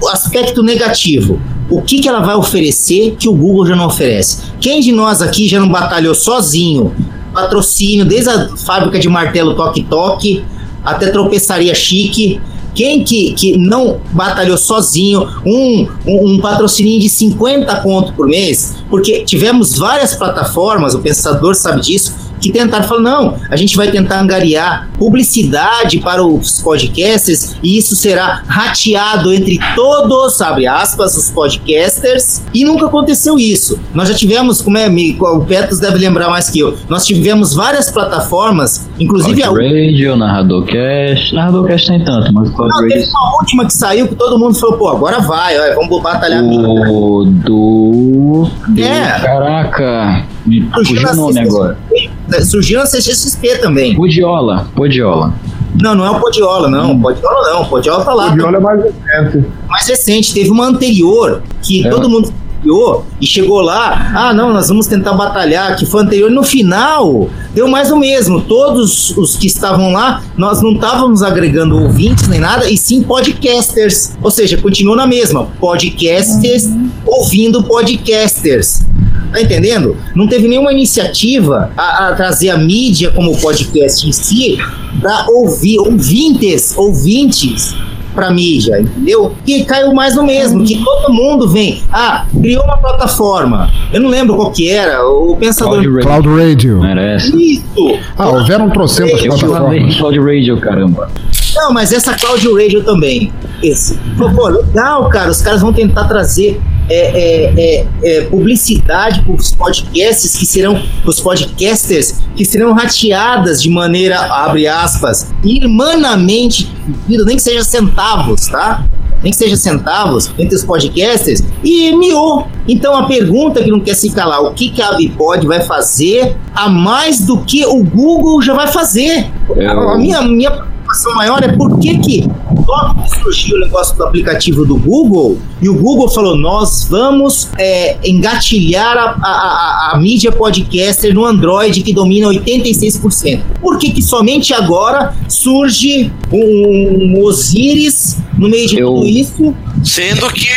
O aspecto negativo. O que, que ela vai oferecer que o Google já não oferece? Quem de nós aqui já não batalhou sozinho? Patrocínio, desde a fábrica de martelo Toque Toque até tropeçaria chique. Quem que, que não batalhou sozinho um, um, um patrocínio de 50 conto por mês? Porque tivemos várias plataformas, o pensador sabe disso, que tentaram falar: não, a gente vai tentar angariar publicidade para os podcasters e isso será rateado entre todos, abre aspas, os podcasters, e nunca aconteceu isso. Nós já tivemos, como é, o Petros deve lembrar mais que eu, nós tivemos várias plataformas, inclusive a Cloud Radio, Narradorcast. Narradorcast nem tanto, mas Cloud não, Radio. teve uma última que saiu que todo mundo falou, pô, agora vai, ó, vamos batalhar. O do. do- É. Caraca, me fugiu o nome agora. Surgiu na CXP também. Podiola, Podiola. Não, não é o Podiola, não. Podiola não. Podiola tá lá. Podiola é mais recente. mais recente. Teve uma anterior que É. todo mundo criou e chegou lá. Ah, não, nós vamos tentar batalhar. Que foi anterior. No final, deu mais o mesmo. Todos os que estavam lá, nós não estávamos agregando ouvintes nem nada, e sim podcasters. Ou seja, continuou na mesma. Podcasters ouvindo podcasters. Tá entendendo? Não teve nenhuma iniciativa a, a trazer a mídia como podcast em si para ouvir ouvintes, ouvintes pra mídia, entendeu? E caiu mais no mesmo, que todo mundo vem. Ah, criou uma plataforma. Eu não lembro qual que era, o pensador. Cloud Radio. Cloud Radio. Merece. Isso! Ah, houveram trocentas plataformas. Cloud Radio, caramba. Não, mas essa Cloud Radio também. Esse. Pô, pô, legal, cara. Os caras vão tentar trazer é, é, é, é, publicidade para os podcasts que serão, os podcasters que serão rateadas de maneira, abre aspas, irmanamente nem que seja centavos, tá? Nem que seja centavos entre os podcasters e miou. Então a pergunta que não quer se calar, o que, que a Bipod vai fazer a mais do que o Google já vai fazer? Eu- A minha, minha preocupação maior é por que que logo que surgiu o negócio do aplicativo do Google e o Google falou nós vamos é, engatilhar a, a, a, a mídia podcaster no Android que domina 86%. Por que que somente agora surge um, um Osiris no meio de Eu- tudo isso? Sendo que,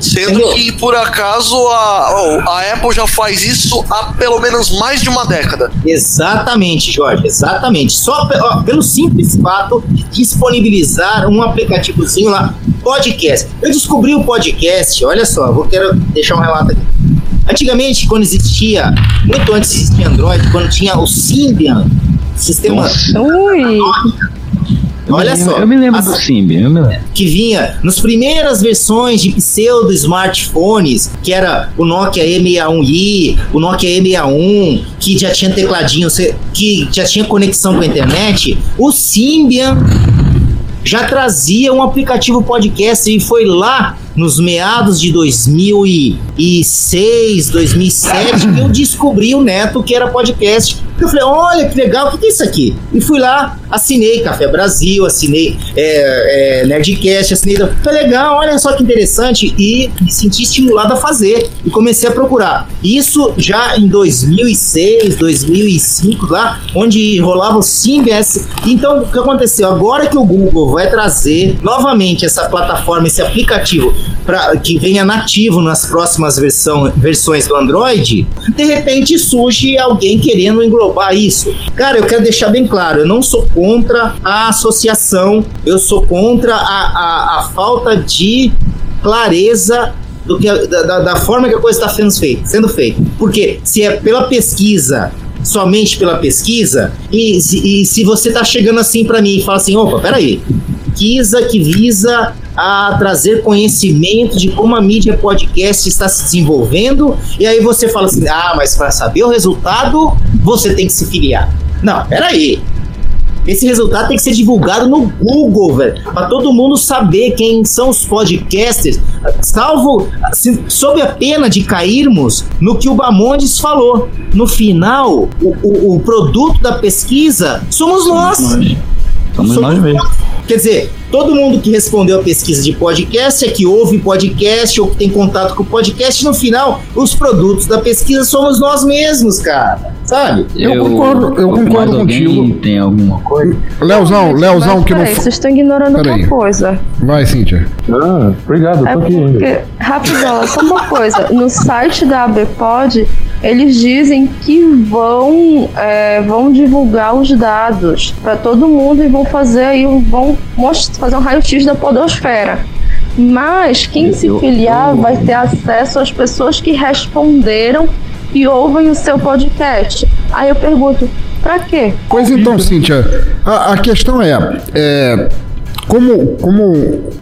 sendo Entendeu? que por acaso a, a Apple já faz isso há pelo menos mais de uma década. Exatamente, Jorge, exatamente. Só ó, pelo simples fato de disponibilizar um aplicativozinho lá, podcast. Eu descobri o podcast, olha só, eu vou quero deixar um relato aqui. Antigamente, quando existia, muito antes de existir Android, quando tinha o Symbian, sistema. Ui! Olha só. Eu me lembro as- do Symbian, eu me lembro. que vinha nas primeiras versões de pseudo smartphones, que era o Nokia E61i, o Nokia E61, que já tinha tecladinho, que já tinha conexão com a internet, o Symbian já trazia um aplicativo podcast e foi lá nos meados de 2006, 2007 que eu descobri o Neto que era podcast. Eu falei, olha que legal, o que é isso aqui? E fui lá, assinei Café Brasil, assinei é, é, Nerdcast, assinei. Foi legal, olha só que interessante. E me senti estimulado a fazer. E comecei a procurar. Isso já em 2006, 2005, lá, onde rolava o Symbian. Então, o que aconteceu? Agora que o Google vai trazer novamente essa plataforma, esse aplicativo, para que venha nativo nas próximas versão, versões do Android, de repente surge alguém querendo englobar isso. Cara, eu quero deixar bem claro, eu não sou contra a associação, eu sou contra a, a, a falta de clareza do que da, da- forma que a coisa está sendo feita. Porque se é pela pesquisa, somente pela pesquisa, e, e se você está chegando assim para mim e fala assim, opa, peraí, pesquisa que visa a trazer conhecimento de como a mídia podcast está se desenvolvendo, e aí você fala assim, ah, mas para saber o resultado, você tem que se filiar. Não, peraí. Esse resultado tem que ser divulgado no Google, velho, para todo mundo saber quem são os podcasters, salvo assim, sob a pena de cairmos no que o Bamondes falou. No final, o, o- o produto da pesquisa somos nós. Somos nós mesmos. Quer dizer, todo mundo que respondeu a pesquisa de podcast é que ouve podcast ou que tem contato com o podcast, no final, os produtos da pesquisa somos nós mesmos, cara. Sabe? Eu concordo- eu concordo mais alguém contigo. Tem alguma coisa? Leozão, Leozão que não. peraí, vocês estão ignorando Peraí. outra coisa. Vai, Cíntia. Ah, obrigado, É tô aqui ainda. rapidão, só uma coisa. No site da ABPOD, eles dizem que vão, é, vão divulgar os dados para todo mundo e vão fazer aí, um- vão fazer um raio-x da podosfera. Mas quem se filiar vai ter acesso às pessoas que responderam e ouvem o seu podcast. Aí eu pergunto, pra quê? Pois então, Cíntia, a, a questão é, é, como, como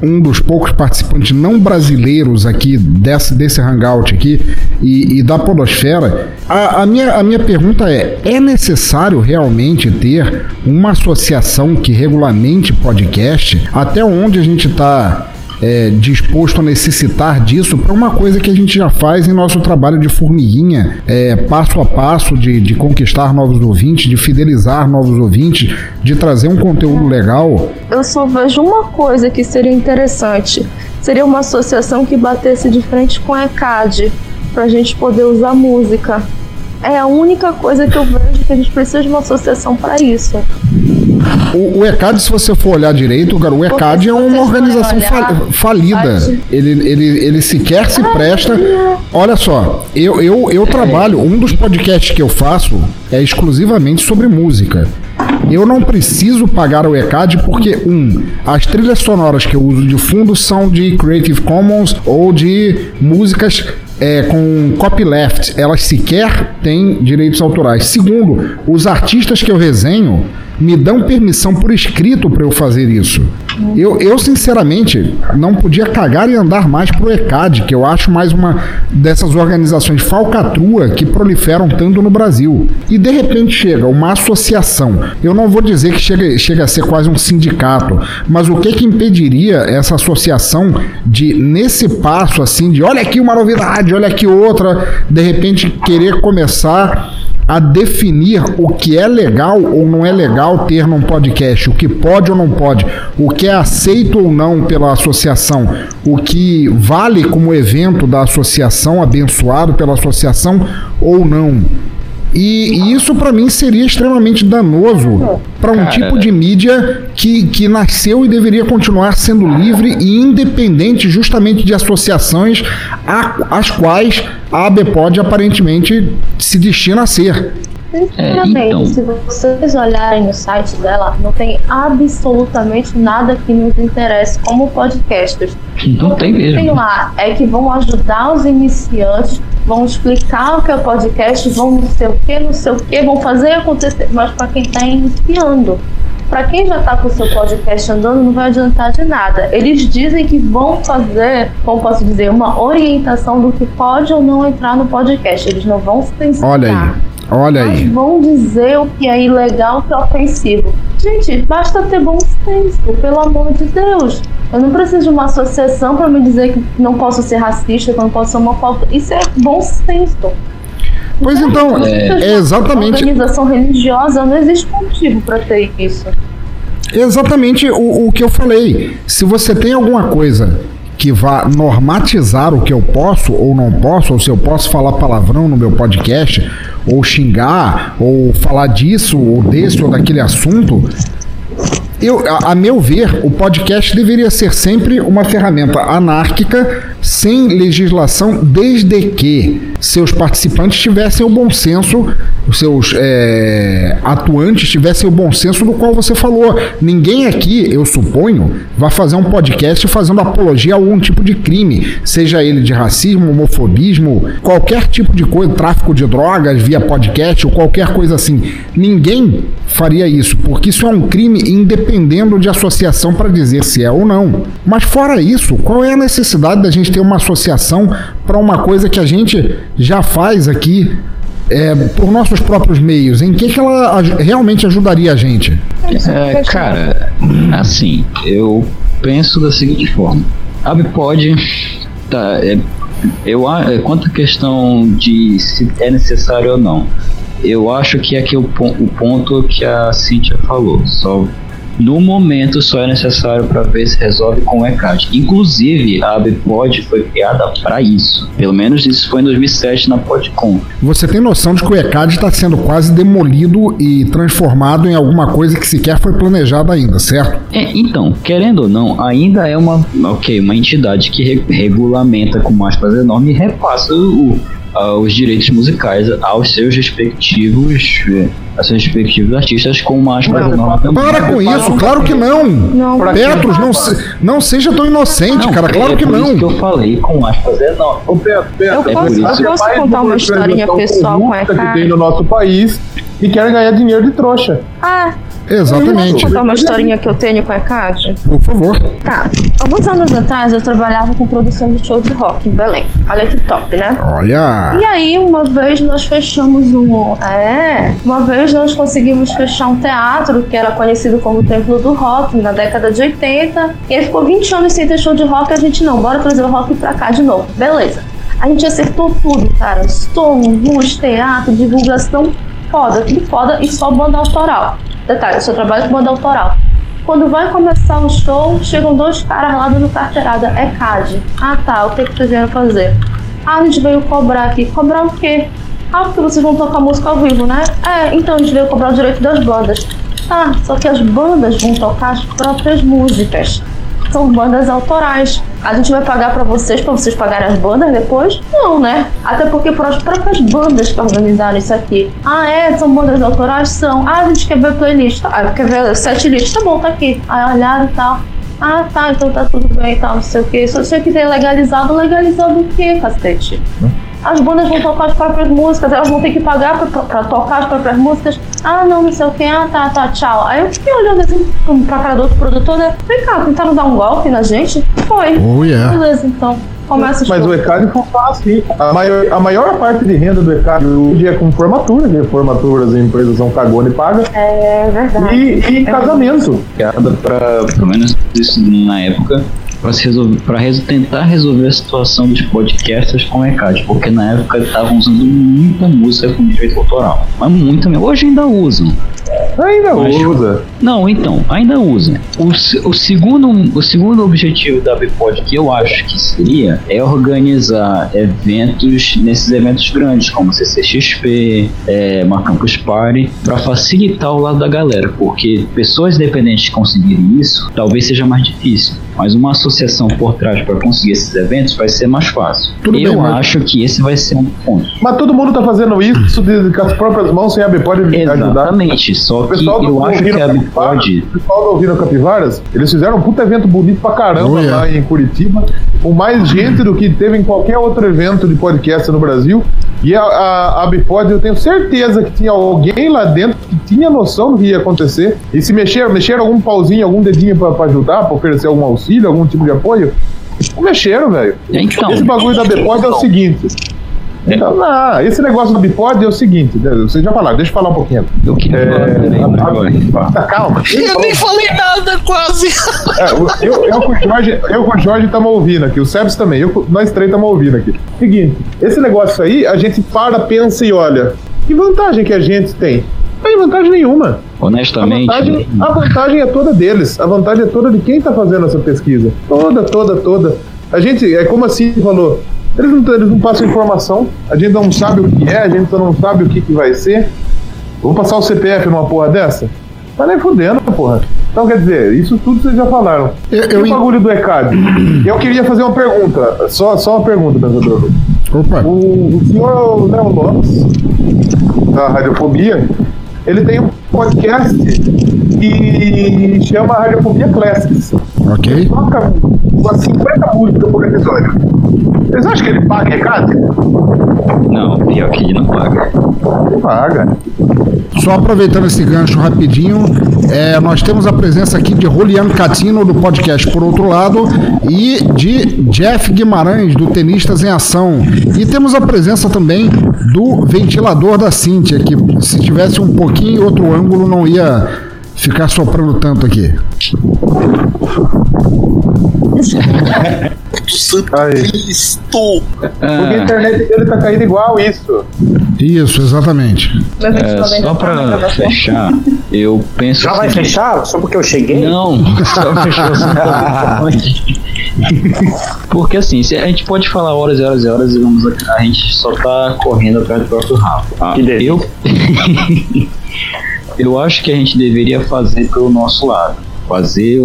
um dos poucos participantes não brasileiros aqui desse, desse hangout aqui e, e da podosfera, a, a minha, a minha pergunta é, é necessário realmente ter uma associação que regulamente podcast? Até onde a gente está é, disposto a necessitar disso para uma coisa que a gente já faz em nosso trabalho de formiguinha, é, passo a passo, de, de conquistar novos ouvintes, de fidelizar novos ouvintes, de trazer um conteúdo legal. Eu só vejo uma coisa que seria interessante. Seria uma associação que batesse de frente com a ECAD, pra gente poder usar música. É a única coisa que eu vejo que a gente precisa de uma associação para isso. O, o ECAD, se você for olhar direito, cara, o ECAD é uma organização fa- falida. Ele, ele, ele sequer se presta. Olha só, eu, eu, eu trabalho, um dos podcasts que eu faço é exclusivamente sobre música. Eu não preciso pagar o ECAD porque, um, as trilhas sonoras que eu uso de fundo são de Creative Commons ou de músicas é, com copyleft. Elas sequer têm direitos autorais. Segundo, os artistas que eu resenho me dão permissão por escrito para eu fazer isso. Eu, eu, sinceramente, não podia cagar e andar mais pro ECAD, que eu acho mais uma dessas organizações falcatrua que proliferam tanto no Brasil. E de repente chega uma associação. Eu não vou dizer que chega, chega a ser quase um sindicato, mas o que que impediria essa associação de, nesse passo assim, de olha aqui uma novidade, olha aqui outra, de repente querer começar a definir o que é legal ou não é legal ter num podcast, o que pode ou não pode, o que é aceito ou não pela associação, o que vale como evento da associação, abençoado pela associação ou não. E, e isso para mim seria extremamente danoso para um Cara. tipo de mídia que, que nasceu e deveria continuar sendo livre e independente justamente de associações a- às quais a ABPOD aparentemente se destina a ser. Sinceramente, então. se vocês olharem no site dela, não tem absolutamente nada que nos interesse como podcasters. Não tem Tem mesmo. lá é que vão ajudar os iniciantes, vão explicar o que é podcast, vão não sei o que, não sei o que, vão fazer acontecer. Mas para quem está iniciando, para quem já está com o seu podcast andando, não vai adiantar de nada. Eles dizem que vão fazer, como posso dizer, uma orientação do que pode ou não entrar no podcast. Eles não vão se ensinar. Olha aí, olha Mas aí. vão dizer o que é ilegal, o que é ofensivo. Gente, basta ter bom senso, pelo amor de Deus. Eu não preciso de uma associação para me dizer que não posso ser racista, que não posso ser homofóbico. Isso é bom senso. Pois então, é, exatamente Organização religiosa, não existe motivo para ter isso. Exatamente o, o que eu falei. Se você tem alguma coisa que vá normatizar o que eu posso ou não posso, ou se eu posso falar palavrão no meu podcast, ou xingar, ou falar disso, ou desse, ou daquele assunto, eu, a, a meu ver, o podcast deveria ser sempre uma ferramenta anárquica sem legislação, desde que seus participantes tivessem o bom senso, os seus é, atuantes tivessem o bom senso do qual você falou. Ninguém aqui, eu suponho, vai fazer um podcast fazendo apologia a algum tipo de crime, seja ele de racismo, homofobismo, qualquer tipo de coisa, tráfico de drogas via podcast ou qualquer coisa assim. Ninguém faria isso, porque isso é um crime independendo de associação para dizer se é ou não. Mas fora isso, qual é a necessidade da gente ter uma associação para uma coisa que a gente já faz aqui é, por nossos próprios meios? Em que, que ela realmente ajudaria a gente? É, cara, assim, eu penso da seguinte forma. A Bipod tá, é, eu, a- é, quanto à questão de se é necessário ou não, eu acho que aqui é o, o ponto que a Cintia falou. Só no momento só é necessário para ver se resolve com o ECAD. Inclusive, a Bipod foi criada para isso. Pelo menos isso foi em 2007 na Podcon. Você tem noção de que o ECAD está sendo quase demolido e transformado em alguma coisa que sequer foi planejada ainda, certo? É, então, querendo ou não, ainda é uma, ok, uma entidade que re- regulamenta com aspas enorme e repassa o- a- os direitos musicais aos seus respectivos, seus respectivos artistas com uma aspas enorme. Para com isso, claro que não. Não. Petros, não, se- não seja tão inocente, Não, cara, claro é que isso que não. eu falei com aspas enorme. Ô, Eu É posso, por isso. eu posso contar uma historinha pessoal com a corrupta que tem ECAD? no nosso país e querem ganhar dinheiro de trouxa. Ah, Exatamente. Posso contar uma historinha que eu tenho com a ECAD? Por favor. Tá. Alguns anos atrás eu trabalhava com produção de show de rock em Belém. Olha que top, né? Olha. E aí, uma vez nós fechamos um. É. Uma vez nós conseguimos fechar um teatro que era conhecido como Templo do Rock na década de 80. E aí ficou 20 anos sem ter show de rock. A gente não, bora trazer o rock pra cá de novo. Beleza. A gente acertou tudo, cara. Som, luz, teatro, divulgação. Foda, tudo foda e só banda autoral. Detalhe, eu só trabalho com banda autoral. Quando vai começar o show, chegam dois caras lá dando carteirada. É CAD. Ah tá, o que, que vocês vieram fazer? Ah, a gente veio cobrar aqui. Cobrar o quê? Ah, porque vocês vão tocar música ao vivo, né? É, então a gente veio cobrar o direito das bandas. Ah, só que as bandas vão tocar as próprias músicas. São bandas autorais. A gente vai pagar pra vocês, pra vocês pagarem as bandas depois? Não, né? Até porque foram as próprias bandas que organizaram isso aqui. Ah, é? São bandas autorais? São. Ah, a gente quer ver playlist. Ah, quer ver set list? Tá bom, tá aqui. Aí olharam e tal. Ah, tá, então tá tudo bem e tal, não sei o que. Só sei que tem legalizado. Legalizado o quê, cacete? As bandas vão tocar as próprias músicas, elas vão ter que pagar pra, pra- pra tocar as próprias músicas. Ah, não, não sei o que. Ah, tá, tá, tchau. Aí eu fiquei olhando assim pra cara do outro produtor, né? Vem cá, tentaram dar um golpe na gente? Foi. Oh, yeah. Beleza, então. Começa o Mas show. o ECAD funciona assim. A maior, a maior parte de renda do ECAD hoje é com formatura, que formaturas as empresas são cagona e paga. É verdade. E, e casamento. Criada para, pelo menos isso na época, para resolver, para tentar resolver a situação dos podcasters com o ECAD, porque na época estavam usando muita música com direito autoral, mas muita mesmo. Hoje ainda usam. Ainda Mas- usa. Não, então, ainda usam. O, o, segundo, o segundo objetivo da Bipod que eu acho que seria é organizar eventos nesses eventos grandes, como CCXP, é, uma Campus Party, para facilitar o lado da galera, porque pessoas independentes conseguirem isso, talvez seja mais difícil. Mas uma associação por trás para conseguir esses eventos vai ser mais fácil. Tudo eu bem, mas- acho que esse vai ser um ponto. Mas todo mundo tá fazendo isso de, com as próprias mãos sem a Bipod ajudar. Exatamente, só O que pessoal do eu acho que a Bipod O pessoal do Ouvindo Capivaras, eles fizeram um puta evento bonito pra caramba Oh, yeah. lá em Curitiba, com mais gente do que teve em qualquer outro evento de podcast no Brasil. E a, a, a Bipod, eu tenho certeza que tinha alguém lá dentro que tinha noção do que ia acontecer. E se mexer, mexeram algum pauzinho, algum dedinho pra, pra ajudar, pra oferecer algum auxílio, algum tipo de apoio, não mexeram, velho. Então. Esse bagulho da Bipod é o seguinte. Então, não, esse negócio do Bipod é o seguinte, né, vocês já falaram, deixa eu falar um pouquinho. Eu queria falar também, mas agora. Tá, calma. Eu nem falei nada, quase. É, eu, eu com o Jorge, eu com o Jorge estamos ouvindo aqui, o Sebs também, eu, nós três estamos ouvindo aqui. Seguinte, esse negócio aí, a gente para, pensa e olha. Que vantagem que a gente tem? Não tem vantagem nenhuma. A Honestamente, vantagem, a vantagem é toda deles. A vantagem é toda de quem está fazendo essa pesquisa. Toda, toda, toda. A gente, é como assim falou, eles não, eles não passam informação, a gente não sabe o que é, a gente não sabe o que, que vai ser. Vamos passar o CPF numa porra dessa? Tá nem fudendo, porra. Então quer dizer, isso tudo vocês já falaram. Eu- e eu o en- bagulho do ECAD? eu queria fazer uma pergunta. Só, só uma pergunta, pensador. Opa. O, o senhor Léo Lopes, da Radiofobia, ele tem um podcast que chama Radiofobia Classics. Ok. Toca umas 50 músicas por episódio. Vocês acham que ele paga ECAD? Não, pior que ele não paga. Ele paga. Só aproveitando esse gancho rapidinho, é, nós temos a presença aqui de Juliano Catino, do podcast Por Outro Lado, e de Jeff Guimarães, do Tenistas em Ação. E temos a presença também do ventilador da Cintia, que se tivesse um pouquinho outro ângulo não ia ficar soprando tanto aqui. Aí. Cristo! Porque a Ah, internet dele tá caindo igual isso. Isso, exatamente. É, só tá pra fechar, eu penso. Já vai assim- fechar? Só porque eu cheguei? Não, só fechou assim. Porque assim, se- a gente pode falar horas e horas e horas e vamos, a gente só tá correndo atrás do próprio rabo. Ah, Que delícia. eu, eu acho que a gente deveria fazer pelo nosso lado. Fazer,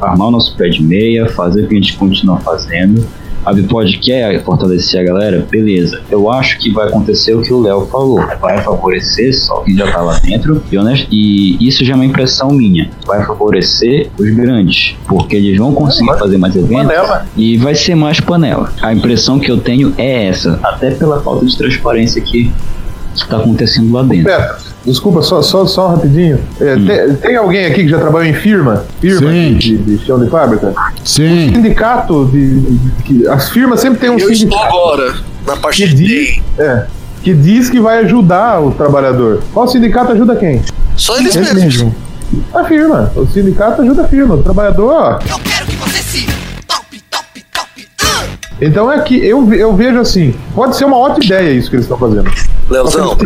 armar o nosso pé de meia, fazer o que a gente continua fazendo. A Bipod quer fortalecer a galera? Beleza. Eu acho que vai acontecer o que o Léo falou. Vai favorecer só quem já tá lá dentro. E, honest- e isso já é uma impressão minha. Vai favorecer os grandes. Porque eles vão conseguir fazer mais eventos. Panela. E vai ser mais panela. A impressão que eu tenho é essa. Até pela falta de transparência que, que tá acontecendo lá dentro. Pera, desculpa, só, só, só rapidinho. É, tem, tem alguém aqui que já trabalhou em firma? Firma Sim. de, de chão de fábrica? Sim. Sindicato de, de- as firmas sempre tem um Eu estou sindicato agora na parte que de diz, é, que diz que vai ajudar o trabalhador. Qual sindicato ajuda quem? Só eles Ele mesmos. mesmo. A firma. O sindicato ajuda a firma. O trabalhador, ó. Eu quero que você se top, top, top. ah! Então é que eu, eu vejo assim. Pode ser uma ótima ideia isso que eles estão fazendo. Leozão,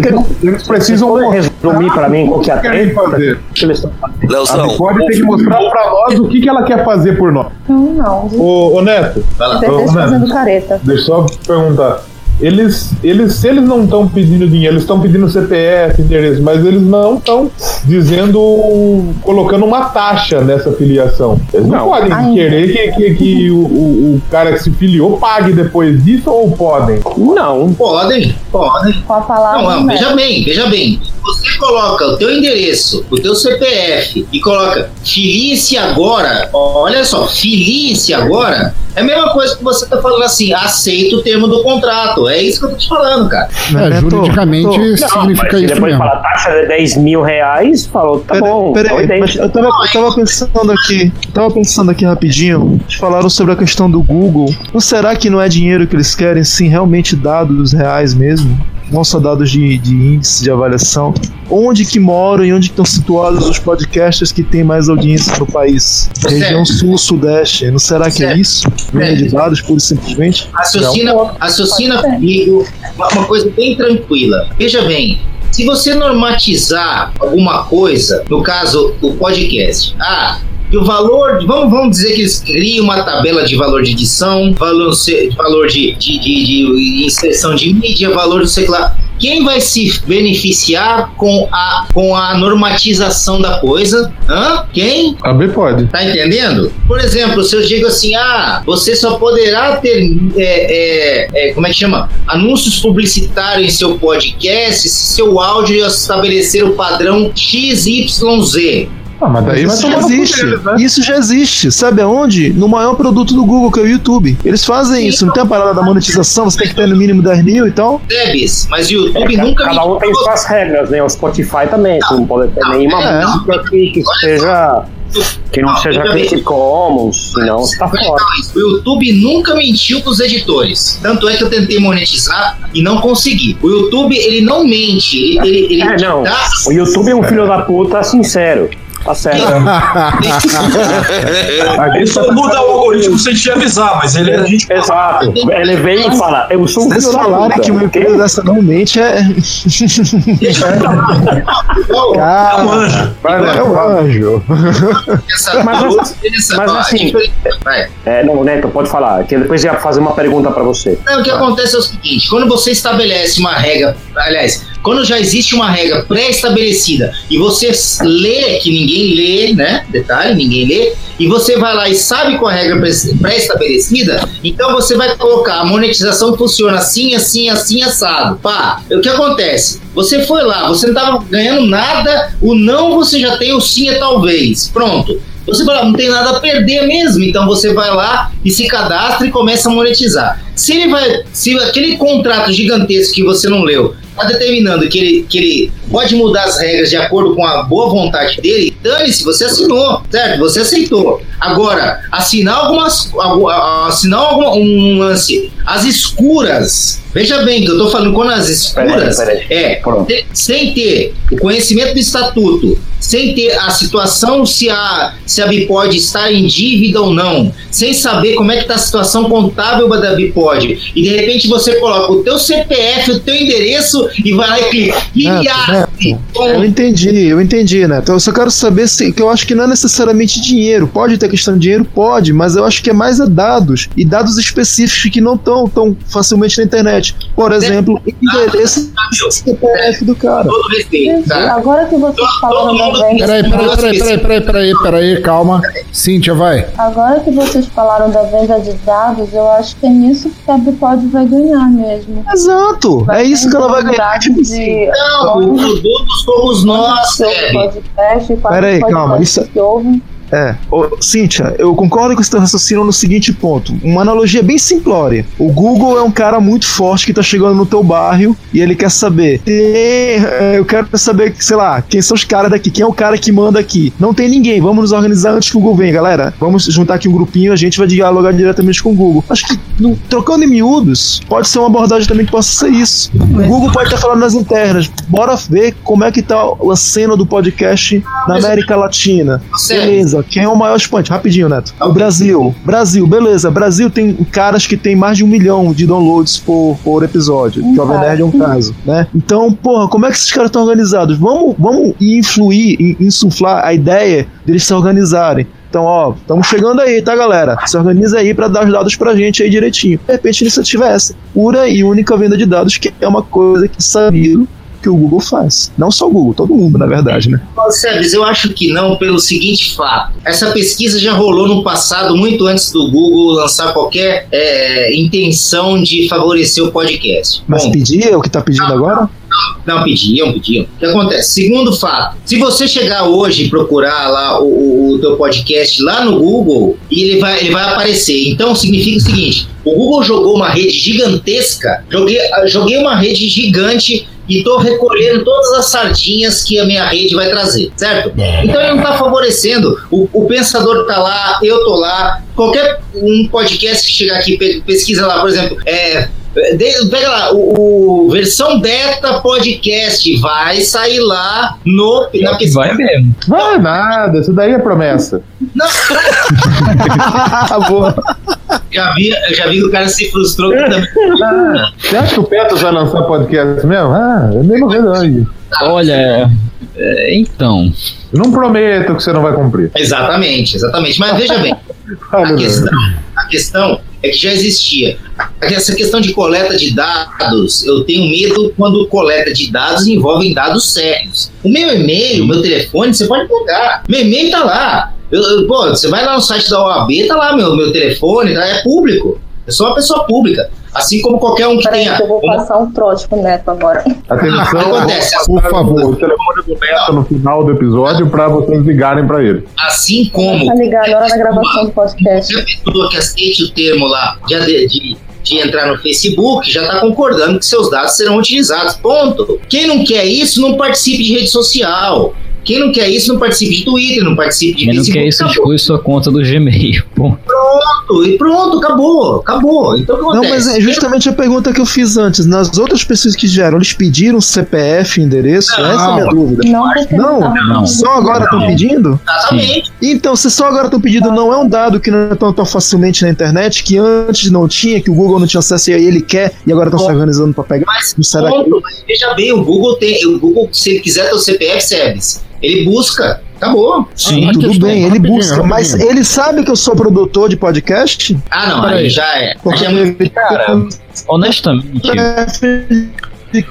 Eles precisam resumir pra mim qual que é a o que querem fazer. O fazendo? A Leozão, pode ter que mostrar pra nós o que, que ela quer fazer por nós. Não, não. Ô, ô Neto, Até Ô, eles Neto. fazendo careta. Deixa eu só perguntar. Eles, eles, se eles não estão pedindo dinheiro, eles estão pedindo CPF, endereço, mas eles não estão dizendo, colocando uma taxa nessa filiação. Eles não, Não. podem Ainda. querer que, que, que o, o, o cara que se filiou pague depois disso ou podem? Não. Podem, podem. A palavra. Não, não, né? veja bem, veja bem. Você coloca o teu endereço, o teu CPF e coloca filie-se agora. Olha só, filie-se agora. É a mesma coisa que você tá falando assim, aceita o termo do contrato. É isso que eu tô te falando, cara. É, juridicamente Neto, significa mas isso depois mesmo. fala taxa de 10 mil reais, falou, tá Pera- bom. Peraí, tá mas eu tava, eu tava pensando aqui, tava pensando aqui rapidinho. Eles falaram sobre a questão do Google. Não será que não é dinheiro que eles querem, sim, realmente dados reais mesmo? Não só dados de, de índice de avaliação. Onde que moram e onde estão situados os podcasters que têm mais audiência no país? Região sul-sudeste. Não será que é Certo. isso? Venda de dados, pura e simplesmente? Raciocina, raciocina comigo uma coisa bem tranquila. Veja bem, se você normatizar alguma coisa, no caso o podcast, ah, que o valor, vamos, vamos dizer que eles criam uma tabela de valor de edição, valor, valor de, de, de, de inserção de mídia, valor do lá. Quem vai se beneficiar com a, com a normatização da coisa? Hã? Quem? A B pode. Tá entendendo? Por exemplo, se eu digo assim, ah, você só poderá ter, é, é, é, como é que chama? Anúncios publicitários em seu podcast se seu áudio estabelecer o padrão XYZ. Ah, mas daí Isso já existe. deles, né? Isso já existe. Sabe aonde? No maior produto do Google, que é o YouTube. Eles fazem isso. Não tem a parada da monetização, você tem que ter no mínimo 10 mil e tal. Debs, mas o YouTube É, ca- nunca cada um tem suas regras, né? O Spotify também. Você não pode ter nenhuma é. música que, que seja. Que não Não, seja. Creative Commons, senão você tá fora. O YouTube nunca mentiu pros editores. Tanto é que eu tentei monetizar e não consegui. O YouTube, ele não mente. Ele, ele, ele É, não. dá O YouTube é um filho da puta sincero. Tá certo. Ele só muda o algoritmo sem te avisar, mas ele é gente. Exato. Ele vem e fala, eu sou um Vocês filho da puta. que uma empresa dessa não mente é. Cara, é um anjo. Mas, mas assim, é, não, Neto, pode falar, que depois ia fazer uma pergunta pra você. Não, o que acontece é o seguinte: quando você estabelece uma regra, aliás, quando já existe uma regra pré-estabelecida e você lê, que ninguém lê, né? Detalhe, ninguém lê, e você vai lá e sabe qual é a regra pré- pré-estabelecida, então você vai colocar a monetização funciona assim, assim, assim, assado. Pá, o que acontece? Você foi lá, você não estava ganhando nada, o não você já tem, o sim é talvez. Pronto. Você fala, não tem nada a perder mesmo, então você vai lá e se cadastra e começa a monetizar. Se ele vai, se aquele contrato gigantesco que você não leu está determinando que ele, que ele pode mudar as regras de acordo com a boa vontade dele, dane-se, você assinou, certo? Você aceitou. Agora, assinar algumas, assinar alguma, um lance, as escuras. Veja bem que eu tô falando quando as escuras Peraí, peraí. é te- sem ter o conhecimento do estatuto, sem ter a situação se a se a Bipod está em dívida ou não, sem saber como é que está a situação contábil da Bipod, e de repente você coloca o teu CPF, o teu endereço e vai lá e clica. Eu entendi, eu entendi, né? Então eu só quero saber se que eu acho que não é necessariamente dinheiro. Pode ter questão de dinheiro, pode, mas eu acho que é mais é dados e dados específicos que não estão tão facilmente na internet. Por exemplo, endereço do CPF do cara. Tá? agora que vocês falaram da venda. Peraí, peraí, peraí, peraí, peraí, peraí, peraí, calma. Cíntia, vai. Agora que vocês falaram da venda de dados, eu acho que é nisso que a Bipod vai ganhar mesmo. Exato! É isso que ela vai ganhar. Tipo de Não, os produtos somos nós, Peraí, calma, isso- que ouvem. É, Ô, Cíntia, eu concordo com esse teu raciocínio no seguinte ponto. Uma analogia bem simplória. O Google é um cara muito forte que tá chegando no teu bairro e ele quer saber. É, eu quero saber, sei lá, quem são os caras daqui, quem é o cara que manda aqui. Não tem ninguém, vamos nos organizar antes que o Google venha, galera. Vamos juntar aqui um grupinho, a gente vai dialogar diretamente com o Google. Acho que, no- trocando em miúdos, pode ser uma abordagem também que possa ser isso. O Google pode estar falando nas internas. Bora ver como é que tá a cena do podcast na América Latina. Sério? Beleza, quem é o maior expoente? Rapidinho, Neto. O Brasil. Brasil, beleza. Brasil tem caras que tem mais de um milhão de downloads por, por episódio. Um Jovem. Nerd é um caso, né? Então, porra, como é que esses caras estão organizados? Vamos, vamos influir, in- insuflar a ideia deles se organizarem. Então, ó, estamos chegando aí, tá, galera? Se organiza aí pra dar os dados pra gente aí direitinho. De repente, a iniciativa é essa. Pura e única venda de dados, que é uma coisa que sabido que o Google faz. Não só o Google, todo mundo, na verdade, né? Sebes, eu acho que não, pelo seguinte fato. Essa pesquisa já rolou no passado, muito antes do Google lançar qualquer é, intenção de favorecer o podcast. Mas Bom, é o que tá pedindo agora? Não, pediam, pediam. O que acontece? Segundo fato, se você chegar hoje e procurar lá o, o, o teu podcast lá no Google, ele vai, ele vai aparecer. Então significa o seguinte: o Google jogou uma rede gigantesca, joguei, joguei uma rede gigante e tô recolhendo todas as sardinhas que a minha rede vai trazer, certo? Então ele não tá favorecendo. O, o pensador tá lá, eu tô lá. Qualquer um podcast que chegar aqui, pe- pesquisa lá, por exemplo, é. De- Pega lá, o, o versão beta podcast vai sair lá no, na pesquisa. Vai mesmo. Vai nada, isso daí é promessa. Não, já vi, eu já vi que o cara se frustrou que também. Ah, você acha que o Petros vai lançar podcast mesmo? Ah, eu nem não. Olha, é, então. Não prometo que você não vai cumprir. Exatamente, exatamente. Mas veja bem, a questão, a questão é que já existia. Essa questão de coleta de dados, eu tenho medo quando coleta de dados envolvem dados sérios. O meu e-mail, o meu telefone, você pode pegar. Meu e-mail tá lá. Eu- eu- pô, você vai lá no site da OAB, tá lá meu, meu telefone, tá? é público. Eu sou uma pessoa pública. Assim como qualquer um que Peraí, tenha. que eu vou passar um trote pro Neto agora. Atenção, Acontece. por favor. O telefone do Beto no final do episódio para vocês ligarem para ele. Assim como Tá ligado na hora da gravação do podcast. qualquer pessoa que aceite o termo lá de, de, de entrar no Facebook já está concordando que seus dados serão utilizados. Ponto. Quem não quer isso, não participe de rede social. Quem não quer isso, não participe de Twitter, não participe de Menos que Facebook. isso, Acabou. exclui sua conta do Gmail. Pronto. E pronto, acabou, acabou. Então o que Não, mas é justamente a pergunta que eu fiz antes. Nas outras pessoas que vieram, eles pediram CPF, endereço? Não. Essa é a minha dúvida. Não, Não? não Só agora estão pedindo? Exatamente. Então, se só agora estão pedindo, não é um dado que não é tão, tão facilmente na internet, que antes não tinha, que o Google não tinha acesso e aí ele quer, e agora estão se organizando pra pegar. Mas, Não será que- mas veja bem, o Google tem. O Google, se ele quiser ter o CPF Service, ele busca. Acabou. Sim, Tudo questão, bem, ele rapidinho, busca, mas ele sabe que eu sou produtor de podcast? Ah, não, Peraí. aí já é. Porque é ele Cara, honestamente,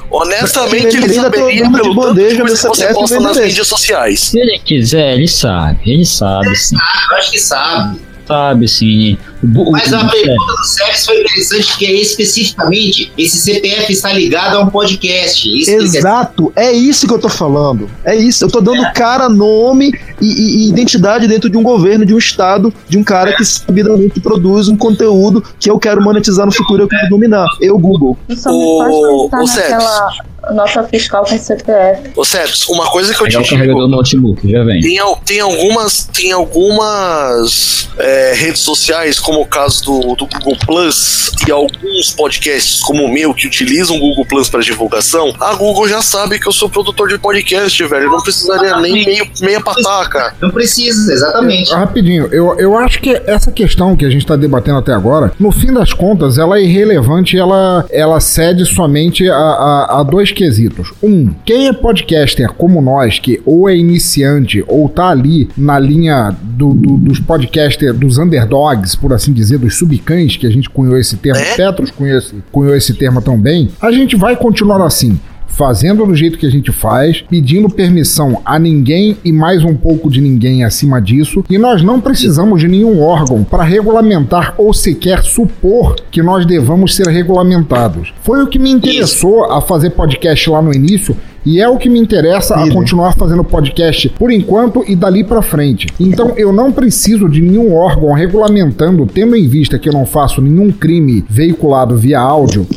Honestamente, ele Ele ainda saberia de pelo tanto bandeja de coisa que você posta nas mídias sociais. se ele quiser, ele sabe. Ele sabe, sim. eu acho que sabe. Sabe, sim. O, Mas o- a pergunta do Service foi interessante, que é especificamente esse CPF está ligado a um podcast. Isso Exato, é isso que eu tô falando. É isso, eu tô dando cara, nome e, e- e identidade dentro de um governo, de um estado, de um cara que sabidamente produz um conteúdo que eu quero monetizar no futuro, eu quero dominar. Eu, Google. Só me Ô, ô, faz pensar Sebs. naquela nota fiscal com CPF. Ô, Sebs, uma coisa que eu te o carregador digo. do notebook, já vem. Tem, tem algumas, tem algumas é, redes sociais, como o caso do, do Google Plus, e alguns podcasts, como o meu, que utilizam o Google Plus para divulgação. A Google já sabe que eu sou produtor de podcast, velho. Eu não precisaria nem meio, meia pataca. Não precisa, exatamente. Rapidinho, eu, eu acho que essa questão que a gente está debatendo até agora, no fim das contas, ela é irrelevante, ela, ela cede somente a, a, a dois quesitos. Um, quem é podcaster como nós, que ou é iniciante ou tá ali na linha do, do- dos podcasters, dos underdogs, por assim dizer, dos subcães, que a gente cunhou esse termo, É? Petros cunhou esse, cunhou esse termo também, a gente vai continuar assim fazendo do jeito que a gente faz, pedindo permissão a ninguém e mais um pouco de ninguém acima disso, e nós não precisamos de nenhum órgão para regulamentar ou sequer supor que nós devamos ser regulamentados. Foi o que me interessou a fazer podcast lá no início e é o que me interessa a Idem. continuar fazendo podcast por enquanto e dali pra frente. Então eu não preciso de nenhum órgão regulamentando, tendo em vista que eu não faço nenhum crime veiculado via áudio.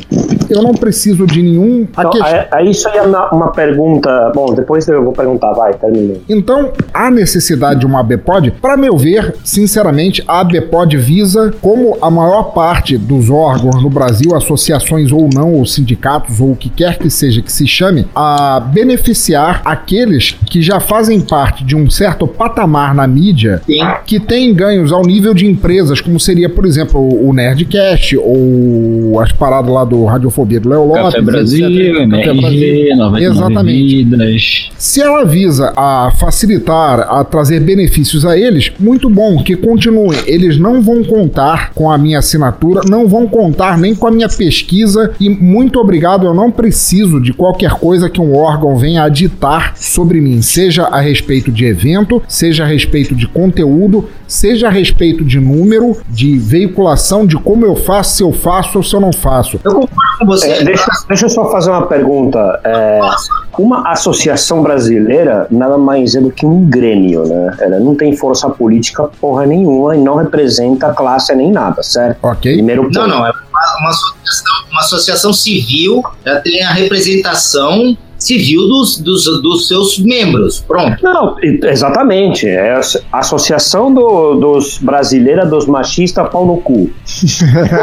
Eu não preciso de nenhum. a Então, que- aí, aí isso aí é uma, uma pergunta. Bom, depois eu vou perguntar, vai, terminei. Então, há necessidade de uma ABPOD? Para meu ver, sinceramente, a ABPOD visa, como a maior parte dos órgãos no Brasil, associações ou não, ou sindicatos, ou o que quer que seja que se chame, a beneficiar aqueles que já fazem parte de um certo patamar na mídia Sim. que tem ganhos ao nível de empresas, como seria, por exemplo, o Nerdcast ou as paradas lá do Radiofobia do Léo Lopes. Café Brasil. MRG, 99 Exatamente. Vidas. Se ela visa a facilitar, a trazer benefícios a eles, muito bom, que continuem. Eles não vão contar com a minha assinatura, não vão contar nem com a minha pesquisa e muito obrigado, eu não preciso de qualquer coisa que um órgão venha a ditar sobre mim, seja a respeito de evento, seja a respeito de conteúdo, seja a respeito de número, de veiculação, de como eu faço, se eu faço ou se eu não faço. Eu concordo com você. É, deixa, deixa eu só fazer uma pergunta. É, uma associação brasileira nada mais é do que um grêmio, né? Ela não tem força política porra nenhuma e não representa classe nem nada, certo? Ok? Primeiro ponto. Não, não, é uma, uma associação, uma associação civil, ela tem a representação civil dos, dos, dos seus membros. Pronto. Não, exatamente. É a Associação do- dos Brasileira dos Machistas Pau no Cu.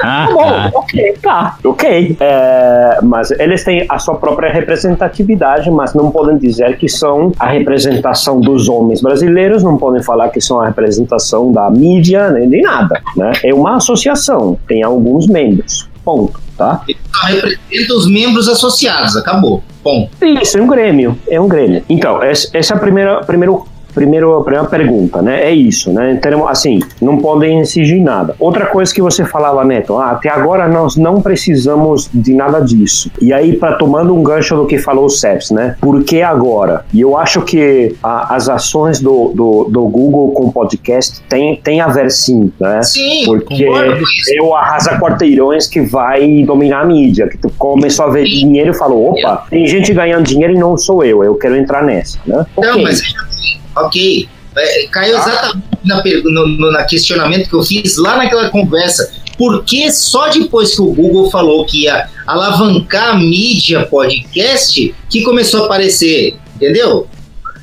Tá bom, ok, tá, ok. É, mas eles têm a sua própria representatividade, mas não podem dizer que são a representação dos homens brasileiros, não podem falar que são a representação da mídia, nem de nada. Né? É uma associação, tem alguns membros. Ponto, tá? Só representa os membros associados. Acabou. Ponto. Isso, é um grêmio, é um grêmio. Então, essa essa é a primeira, primeiro, primeiro, a primeira pergunta, né? É isso, né? Termos, assim, não podem exigir nada. Outra coisa que você falava, Neto, ah, até agora nós não precisamos de nada disso. E aí, para tomando um gancho do que falou o Seps, né? Por que agora? E eu acho que a- as ações do, do, do Google com podcast tem, tem a ver sim, né? Sim, Porque é o arrasa quarteirões que vai dominar a mídia, que tu começou a ver dinheiro e falou, opa, tem gente ganhando dinheiro e não sou eu, eu quero entrar nessa, né? Não, Ok. mas veja bem, ok. É, caiu exatamente na, no- na questionamento que eu fiz lá naquela conversa. Por que só depois que o Google falou que ia alavancar a mídia podcast que começou a aparecer? Entendeu?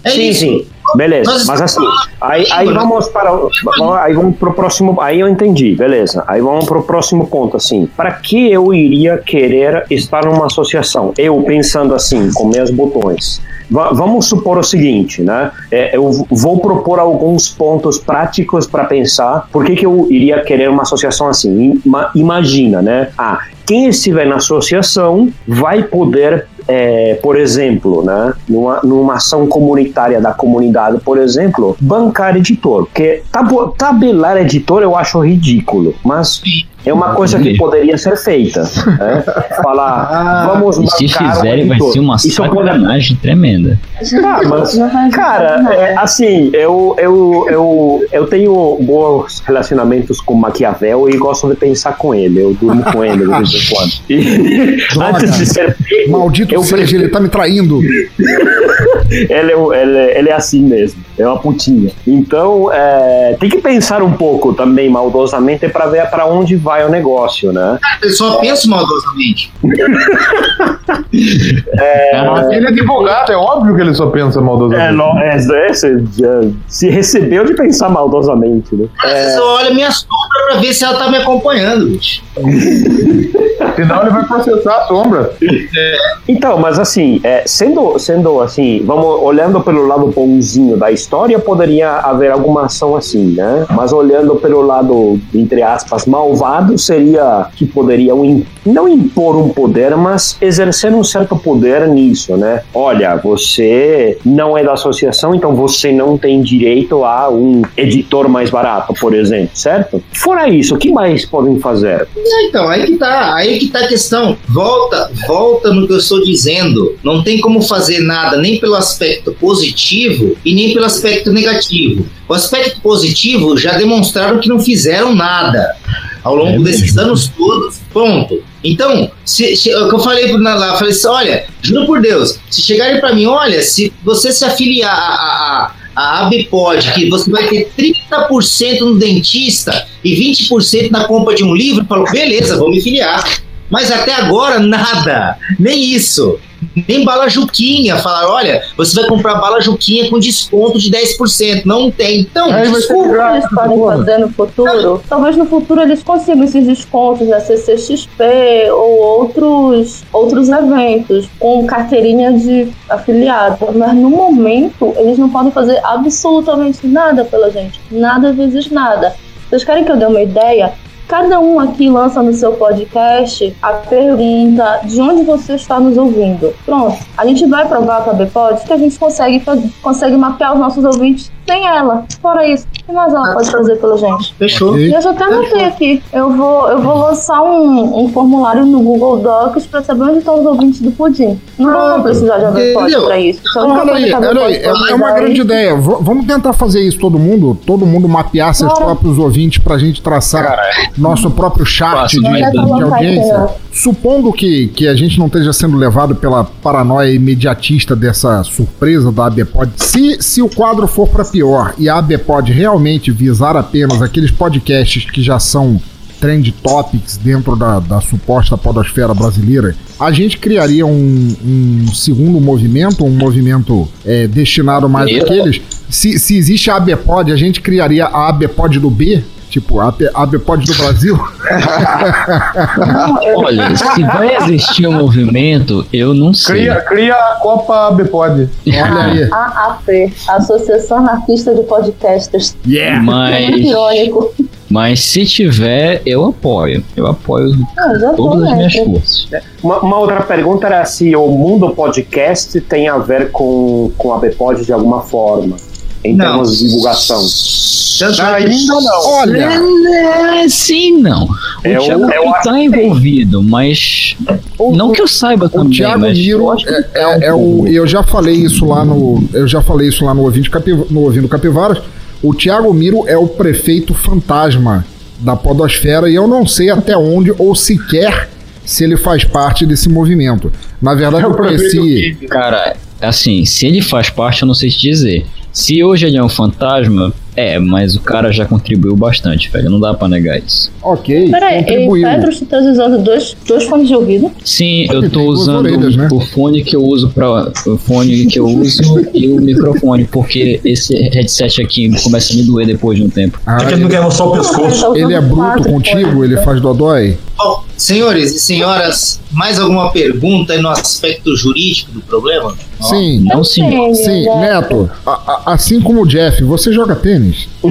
É Sim, isso. sim. Beleza, Nós mas assim, aí, aí vamos para o- aí vamos pro próximo, aí eu entendi, beleza. Aí vamos pro próximo ponto assim. Para que eu iria querer estar numa associação? Eu pensando assim, com meus botões. Va- vamos supor o seguinte, né? É, eu vou propor alguns pontos práticos para pensar. Por que, que eu iria querer uma associação assim? Ima- imagina, né? Ah, quem estiver na associação vai poder é, por exemplo, né, numa, numa ação comunitária da comunidade, por exemplo, bancar editor. Porque tabelar editor eu acho ridículo, mas é uma coisa que poderia ser feita. Né? Falar, vamos E se um fizerem, vai ser uma Isso pode sacanagem tremenda. ah, mas, cara, é, assim, eu, eu, eu, eu tenho bons relacionamentos com Maquiavel e gosto de pensar com ele. Eu durmo com ele de vez em quando. E, antes de ser pego, Maldito eu seja, prefiro- ele tá me traindo. ele, é, ele, é- ele é assim mesmo, é uma putinha. Então, é, tem que pensar um pouco também maldosamente para ver para onde vai o negócio, né? Eu só penso maldosamente. É, Ele é advogado, é óbvio que ele só pensa maldosamente. é, não, é, é, se, já- se recebeu de pensar maldosamente, né? Você só olha minha sombra pra ver se ela tá me acompanhando, bicho. Senão ele vai processar a sombra. Então, mas assim, é, sendo, sendo assim, vamos olhando pelo lado bonzinho da história, poderia haver alguma ação assim, né? Mas olhando pelo lado, entre aspas, malvado, seria que poderiam não impor um poder, mas exercer um certo poder nisso, né? Olha, você não é da associação, então você não tem direito a um editor mais barato, por exemplo, certo? Fora isso, o que mais podem fazer? É, Então, aí que tá, aí que tá a questão. Volta, volta no que eu estou dizendo. Não tem como fazer nada nem pelo aspecto positivo e nem aspecto negativo. O aspecto positivo já demonstraram que não fizeram nada ao longo desses anos todos. Ponto. Então, se, se- é o que eu falei na- lá, falei assim, olha, juro por Deus, se chegarem para mim, olha, se você se afiliar a, a, a, a ABPOD, que você vai ter 30% no dentista e 20% na compra de um livro, eu falo, beleza, vou me filiar. Mas até agora, nada. Nem isso. Nem bala Juquinha. Falaram, olha, você vai comprar bala Juquinha com desconto de 10%. Não tem. Então, que desculpa. eles podem fazer no futuro? Talvez no futuro eles consigam esses descontos da CCXP ou outros, outros eventos com carteirinha de afiliado. Mas no momento eles não podem fazer absolutamente nada pela gente. Nada vezes nada. Vocês querem que eu dê uma ideia? Cada um aqui lança no seu podcast a pergunta de onde você está nos ouvindo. Pronto. A gente vai provar para a Bpod que a gente consegue, consegue mapear os nossos ouvintes sem ela. Fora isso, o que mais ela pode fazer pela gente? Fechou. Eu já até anotei aqui. Eu vou, eu vou lançar um, um formulário no Google Docs para saber onde estão os ouvintes do Pudim. Não vou precisar de ABPod Entendeu? para isso. Só uma aí, a aí, é, pode é uma grande ideia. V- vamos tentar fazer isso todo mundo, todo mundo mapear seus Bora. próprios ouvintes pra gente traçar nosso próprio chart de, Próximo de- de audiência. Supondo que, que a gente não esteja sendo levado pela paranoia imediatista dessa surpresa da ABPod, se, se o quadro for pra pior e a ABPod realmente visar apenas aqueles podcasts que já são trend topics dentro da, da suposta podosfera brasileira, a gente criaria um, um segundo movimento, um movimento é, destinado mais Eu- àqueles. Se, se existe a ABPod, a gente criaria a ABPod do B, tipo a a ABPod do Brasil. Olha, se vai existir um movimento, eu não sei. Cria, cria a Copa ABPOD. Olha aí. AAP, Associação Anarquista de Podcasters. Yeah! É Mas, irônico. mas se tiver, eu apoio. Eu apoio Ah, tô todas as minhas forças. Uma, uma outra pergunta era se o mundo podcast tem a ver com, com a Bpod de alguma forma, em Não. termos de divulgação. Ainda não. Olha, É, sim, não. O É o- Thiago é o- tá envolvido, mas. Não que eu saiba o também, Thiago mas Miro eu acho que é, tá é- é o. Eu já falei isso lá no. Eu já falei isso lá no Ouvindo, Capiv- no Ouvindo Capivaras. O Thiago Miro é o prefeito fantasma da Podosfera e eu não sei até onde ou sequer se ele faz parte desse movimento. Na verdade, eu conheci. Cara, assim, se ele faz parte, eu não sei te dizer. Se hoje ele é um fantasma, é, mas o cara já contribuiu bastante, velho. Não dá pra negar isso. Ok, Peraí, contribuiu. Pedro, tu tá usando dois, dois fones de ouvido? Sim, eu tô usando orelhas, né? o fone que eu uso para o fone que eu uso e o microfone, porque esse headset aqui começa a me doer depois de um tempo. Ah, É que ele não quer mostrar o pescoço. ele é bruto contigo? Ele faz dodói? Bom, senhores e senhoras, mais alguma pergunta aí no aspecto jurídico do problema? Sim. Não, senhor. Sim, Neto, a- a- assim como o Jeff, você joga tênis?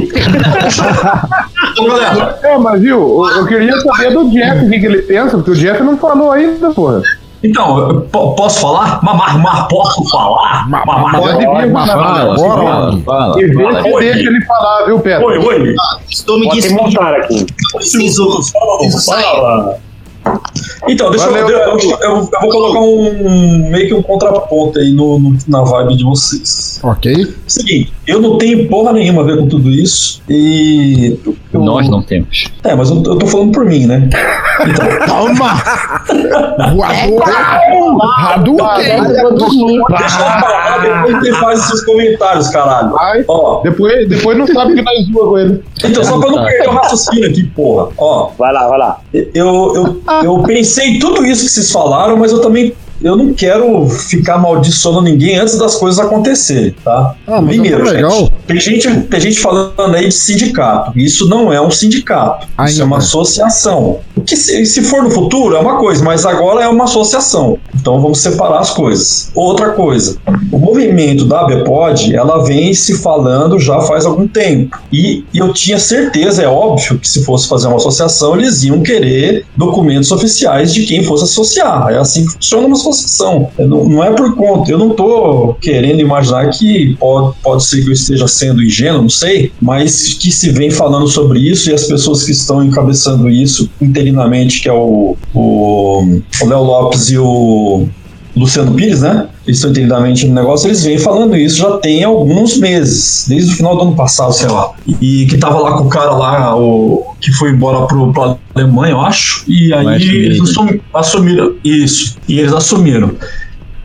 Então, É, mas viu, eu, eu queria saber do Jeff o que, que ele pensa, porque o Jeff não falou ainda, porra. então, posso falar? Mamar, mamar, posso falar? Mamar, Pode vir, Mas fala, fala, fala, fala. fala, E vê fala. se deixa ele falar, viu, Pedro? Oi, oi. Estou me montar aqui. Preciso, preciso sair. Então, deixa eu, Valeu, eu, eu, eu- eu vou colocar um meio que um contraponto aí no, no- na vibe de vocês. Ok. Seguinte, eu não tenho porra nenhuma a ver com tudo isso e. eu- Nós não temos. É, mas eu, eu tô falando por mim, né? Calma! Voador! Hadouken! Dormir. Deixa eu falar, depois você faz seus comentários, caralho. Vai. Ó, Depois, depois não sabe que nós zoa com ele. então, só pra não perder o raciocínio aqui, porra. Ó, Vai lá, vai lá. eu, eu, eu pensei em tudo isso que vocês falaram, mas eu também. Eu não quero ficar amaldiçoando ninguém antes das coisas acontecerem, tá? Ah, Primeiro, legal. gente, tem gente, tem gente falando aí de sindicato. Isso não é um sindicato. Isso Ainda. é uma associação. Que se, se for no futuro é uma coisa, mas agora é uma associação. Então vamos separar as coisas. Outra coisa, o movimento da ABPOD, ela vem se falando já faz algum tempo. E, e eu tinha certeza, é óbvio, que se fosse fazer uma associação, eles iam querer documentos oficiais de quem fosse associar. É assim que funciona uma associação. Não, não é por conta. Eu não tô querendo imaginar que pode, pode ser que eu esteja sendo ingênuo, não sei, mas que se vem falando sobre isso e as pessoas que estão encabeçando isso interinamente, que é o Léo Lopes e o Luciano Pires, né? Estão interinamente no negócio, eles vêm falando isso já tem alguns meses, desde o final do ano passado, sei lá. E que tava lá com o cara lá, o que foi embora pro, pra Alemanha, eu acho, e aí Mas, eles assumi- assumiram isso, e eles assumiram.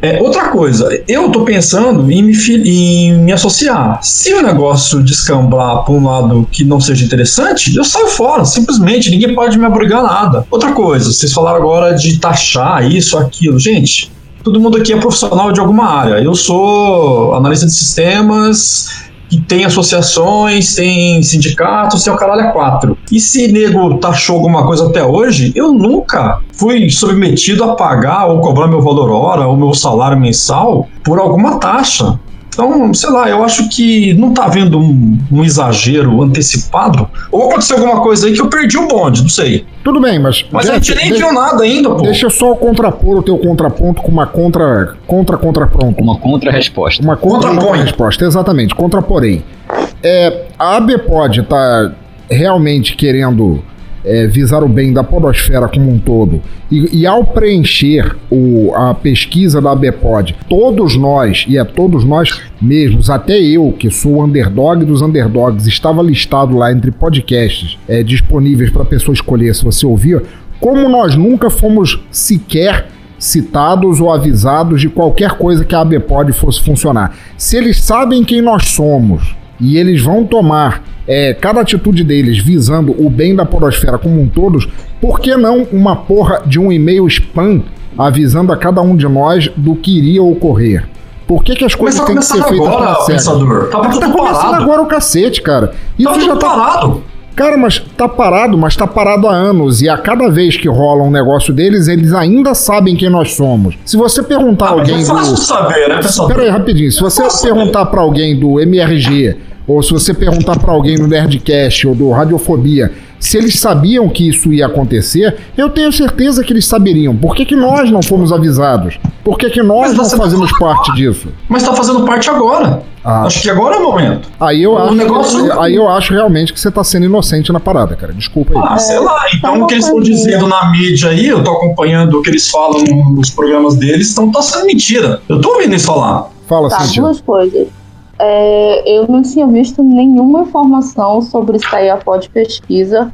É, outra coisa, eu tô pensando em me, em me associar. Se o negócio descambar para um lado que não seja interessante, eu saio fora, simplesmente, ninguém pode me obrigar a nada. Outra coisa, vocês falaram agora de taxar isso, aquilo. Gente, todo mundo aqui é profissional de alguma área. Eu sou analista de sistemas, que tem associações, tem sindicatos, tem o caralho a quatro. E se nego taxou alguma coisa até hoje, eu nunca fui submetido a pagar ou cobrar meu valor hora ou meu salário mensal por alguma taxa. Então, sei lá, eu acho que não tá havendo um, um exagero antecipado. Ou aconteceu alguma coisa aí que eu perdi o bonde, não sei. Tudo bem, mas. Mas a Jeff, gente nem de- viu nada ainda, pô. Deixa eu só contrapor o teu contraponto com uma contra. contra contrapronto. Uma contra-resposta. Uma contra Contrapõe. resposta, exatamente, contraporém. É, a ABPOD está realmente querendo é, visar o bem da podosfera como um todo. E, e ao preencher o- a pesquisa da ABPOD, todos nós, e é todos nós mesmos, até eu, que sou o underdog dos underdogs, estava listado lá entre podcasts é, disponíveis para a pessoa escolher se você ouvir, como nós nunca fomos sequer citados ou avisados de qualquer coisa que a ABPOD fosse funcionar. Se eles sabem quem nós somos e eles vão tomar é, cada atitude deles visando o bem da podosfera como um todo, por que não uma porra de um e-mail spam avisando a cada um de nós do que iria ocorrer? Por que, que as coisas tá têm que ser feitas agora, pensador. Tá tudo começando parado. agora o cacete, cara. Isso Tava já tá parado. Cara, mas tá parado, mas tá parado há anos. E a cada vez que rola um negócio deles, eles ainda sabem quem nós somos. Se você perguntar Ah, alguém é fácil do. saber, né, pessoal? Pera aí, rapidinho. Se você perguntar pra alguém do MRG, ou se você perguntar pra alguém no Nerdcast ou do Radiofobia, se eles sabiam que isso ia acontecer, eu tenho certeza que eles saberiam. Por que, que nós não fomos avisados? Por que, que nós não você- fazemos parte disso? Mas tá fazendo parte agora. Ah. Acho que agora é o momento. Aí eu, O acho, negócio- aí eu acho realmente que você tá sendo inocente na parada, cara. Desculpa aí. Ah, sei lá. Então o que eles estão coisinha. dizendo na mídia aí, eu tô acompanhando o que eles falam nos programas deles, então tá sendo mentira. Eu tô ouvindo eles falar. Fala, Tá, Cintia. duas coisas. É, eu não tinha visto nenhuma informação sobre isso aí a pod pesquisa.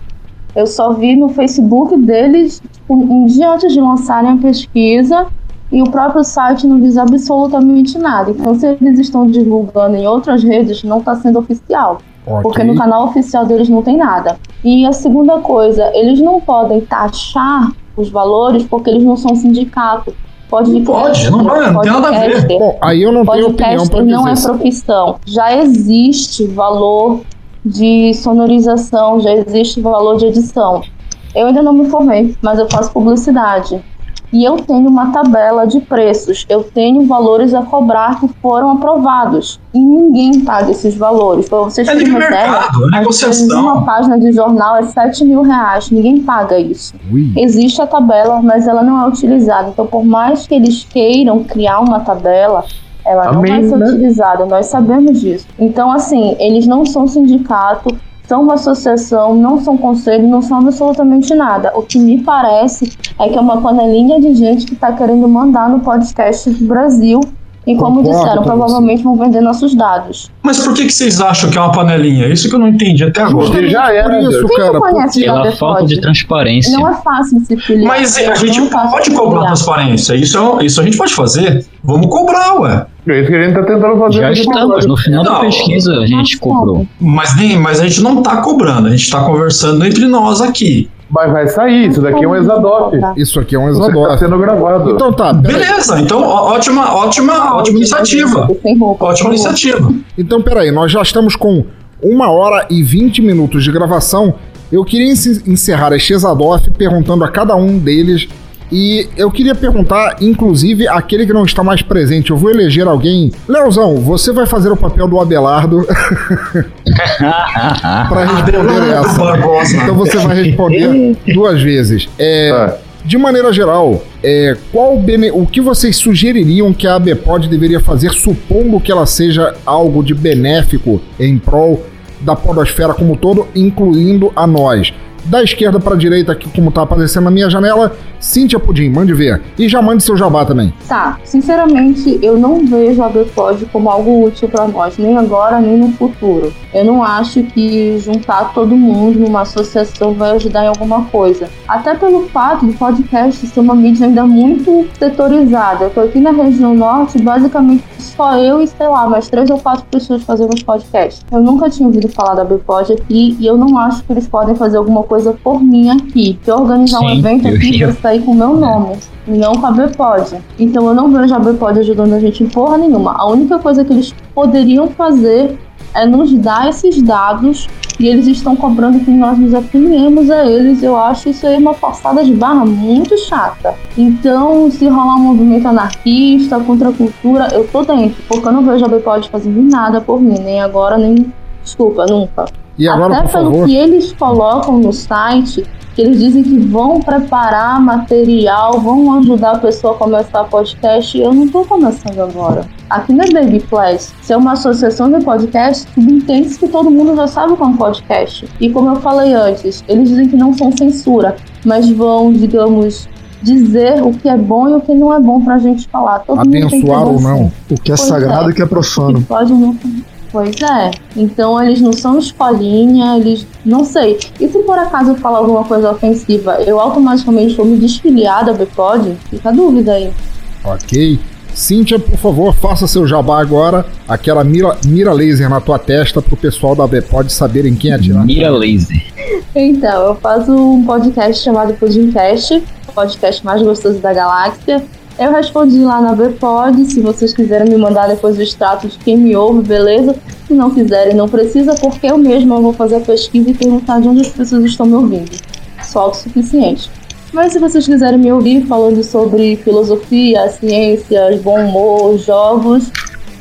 Eu só vi no Facebook deles, tipo, um dia antes de lançarem a pesquisa, e o próprio site não diz absolutamente nada. Então, se eles estão divulgando em outras redes, não está sendo oficial. Ok. Porque no canal oficial deles não tem nada. E a segunda coisa, eles não podem taxar os valores porque eles não são sindicato. Pode, pode, não vai, não tem nada a ver. Bom, aí eu não tenho opinião Podcaster pra não é dizer. profissão. Já existe valor de sonorização, já existe valor de edição. Eu ainda não me formei, mas eu faço publicidade. E eu tenho uma tabela de preços, eu tenho valores a cobrar que foram aprovados. E ninguém paga esses valores. Para vocês É terem uma ideia, é uma página de jornal é 7 mil reais, ninguém paga isso. Existe a tabela, mas ela não é utilizada. Então, por mais que eles queiram criar uma tabela, ela não vai Amém, ser né? utilizada. Nós sabemos disso. Então, assim, eles não são sindicato, são uma associação, não são conselho, não são absolutamente nada. O que me parece é que é uma panelinha de gente que está querendo mandar no podcast do Brasil. E como Concordo disseram, com provavelmente vão vender nossos dados. Mas por que, que vocês acham que é uma panelinha? Isso que eu não entendi até agora. Porque já era. Por isso, Quem cara. conhece Pela falta de transparência. Não é fácil se filiar. Mas a gente é pode cobrar transparência. Isso, é- isso a gente pode fazer. Vamos cobrar, ué. É isso que a gente tá tentando fazer. Já estamos, no final da Não. pesquisa a gente cobrou. Mas, nem, mas a gente não tá cobrando, a gente tá conversando entre nós aqui. Mas vai sair, isso daqui é um Exadoff. Isso aqui é um Isso tá exadoff. sendo gravado. Então tá. Beleza, então ó- ótima, ótima, ótima iniciativa. Sem roupa, Ótima iniciativa. Então, peraí, nós já estamos com uma hora e 20 minutos de gravação. Eu queria encerrar este Exadoff perguntando a cada um deles. E eu queria perguntar, inclusive, aquele que não está mais presente. Eu vou eleger alguém. Leozão, você vai fazer o papel do Abelardo para responder essa. Então você vai responder duas vezes. É, Ah. De maneira geral, é, qual o bene- o que vocês sugeririam que a ABPOD deveria fazer, supondo que ela seja algo de benéfico em prol da podosfera como um todo, incluindo a nós? Da esquerda para direita, aqui como tá aparecendo na minha janela, Cíntia Pudim, mande ver. E já mande seu jabá também. Tá, sinceramente, eu não vejo a Bpod como algo útil para nós, nem agora, nem no futuro. Eu não acho que juntar todo mundo numa associação vai ajudar em alguma coisa. Até pelo fato do podcast ser uma mídia ainda muito setorizada. Eu tô aqui na região norte, basicamente só eu e, sei lá, mais três ou quatro pessoas fazemos podcast. Eu nunca tinha ouvido falar da Bpod aqui e eu não acho que eles podem fazer alguma coisa por mim aqui. Se eu organizar um Sim, evento eu aqui, vai sair com o meu nome e não com a Bpod. Então eu não vejo a Bpod ajudando a gente em porra nenhuma. A única coisa que eles poderiam fazer é nos dar esses dados e eles estão cobrando que nós nos afiliemos a eles. Eu acho isso aí uma forçada de barra muito chata. Então, se rolar um movimento anarquista contra a cultura, eu tô dentro, porque eu não vejo a Bpod fazendo nada por mim, nem agora, nem. Desculpa, nunca. E agora, Até por pelo favor. que eles colocam no site, que eles dizem que vão preparar material, vão ajudar a pessoa a começar podcast, eu não tô começando agora. Aqui na Baby Plus, se é uma associação de podcast, subentende que todo mundo já sabe o que é um podcast. E como eu falei antes, eles dizem que não são censura, mas vão, digamos, dizer o que é bom e o que não é bom pra gente falar. Todo mundo tem que ter Abençoar ou não. O que é Pois sagrado é. e o que é profano. Que pode não. Pois é. Então eles não são escolinha, eles. Não sei. E se por acaso eu falar alguma coisa ofensiva, eu automaticamente vou me desfiliar da Bpod? Fica a dúvida aí. Ok. Cíntia, por favor, faça seu jabá agora. Aquela mira, mira laser na tua testa pro pessoal da ABPOD saberem quem atirar. Mira laser. Então, eu faço um podcast chamado Pudimcast, o podcast mais gostoso da galáxia. Eu respondi lá na Bpod, se vocês quiserem me mandar depois o extrato de quem me ouve, beleza? Se não quiserem, não precisa, porque eu mesma vou fazer a pesquisa e perguntar de onde as pessoas estão me ouvindo. Só o suficiente. Mas se vocês quiserem me ouvir falando sobre filosofia, ciências, bom humor, jogos,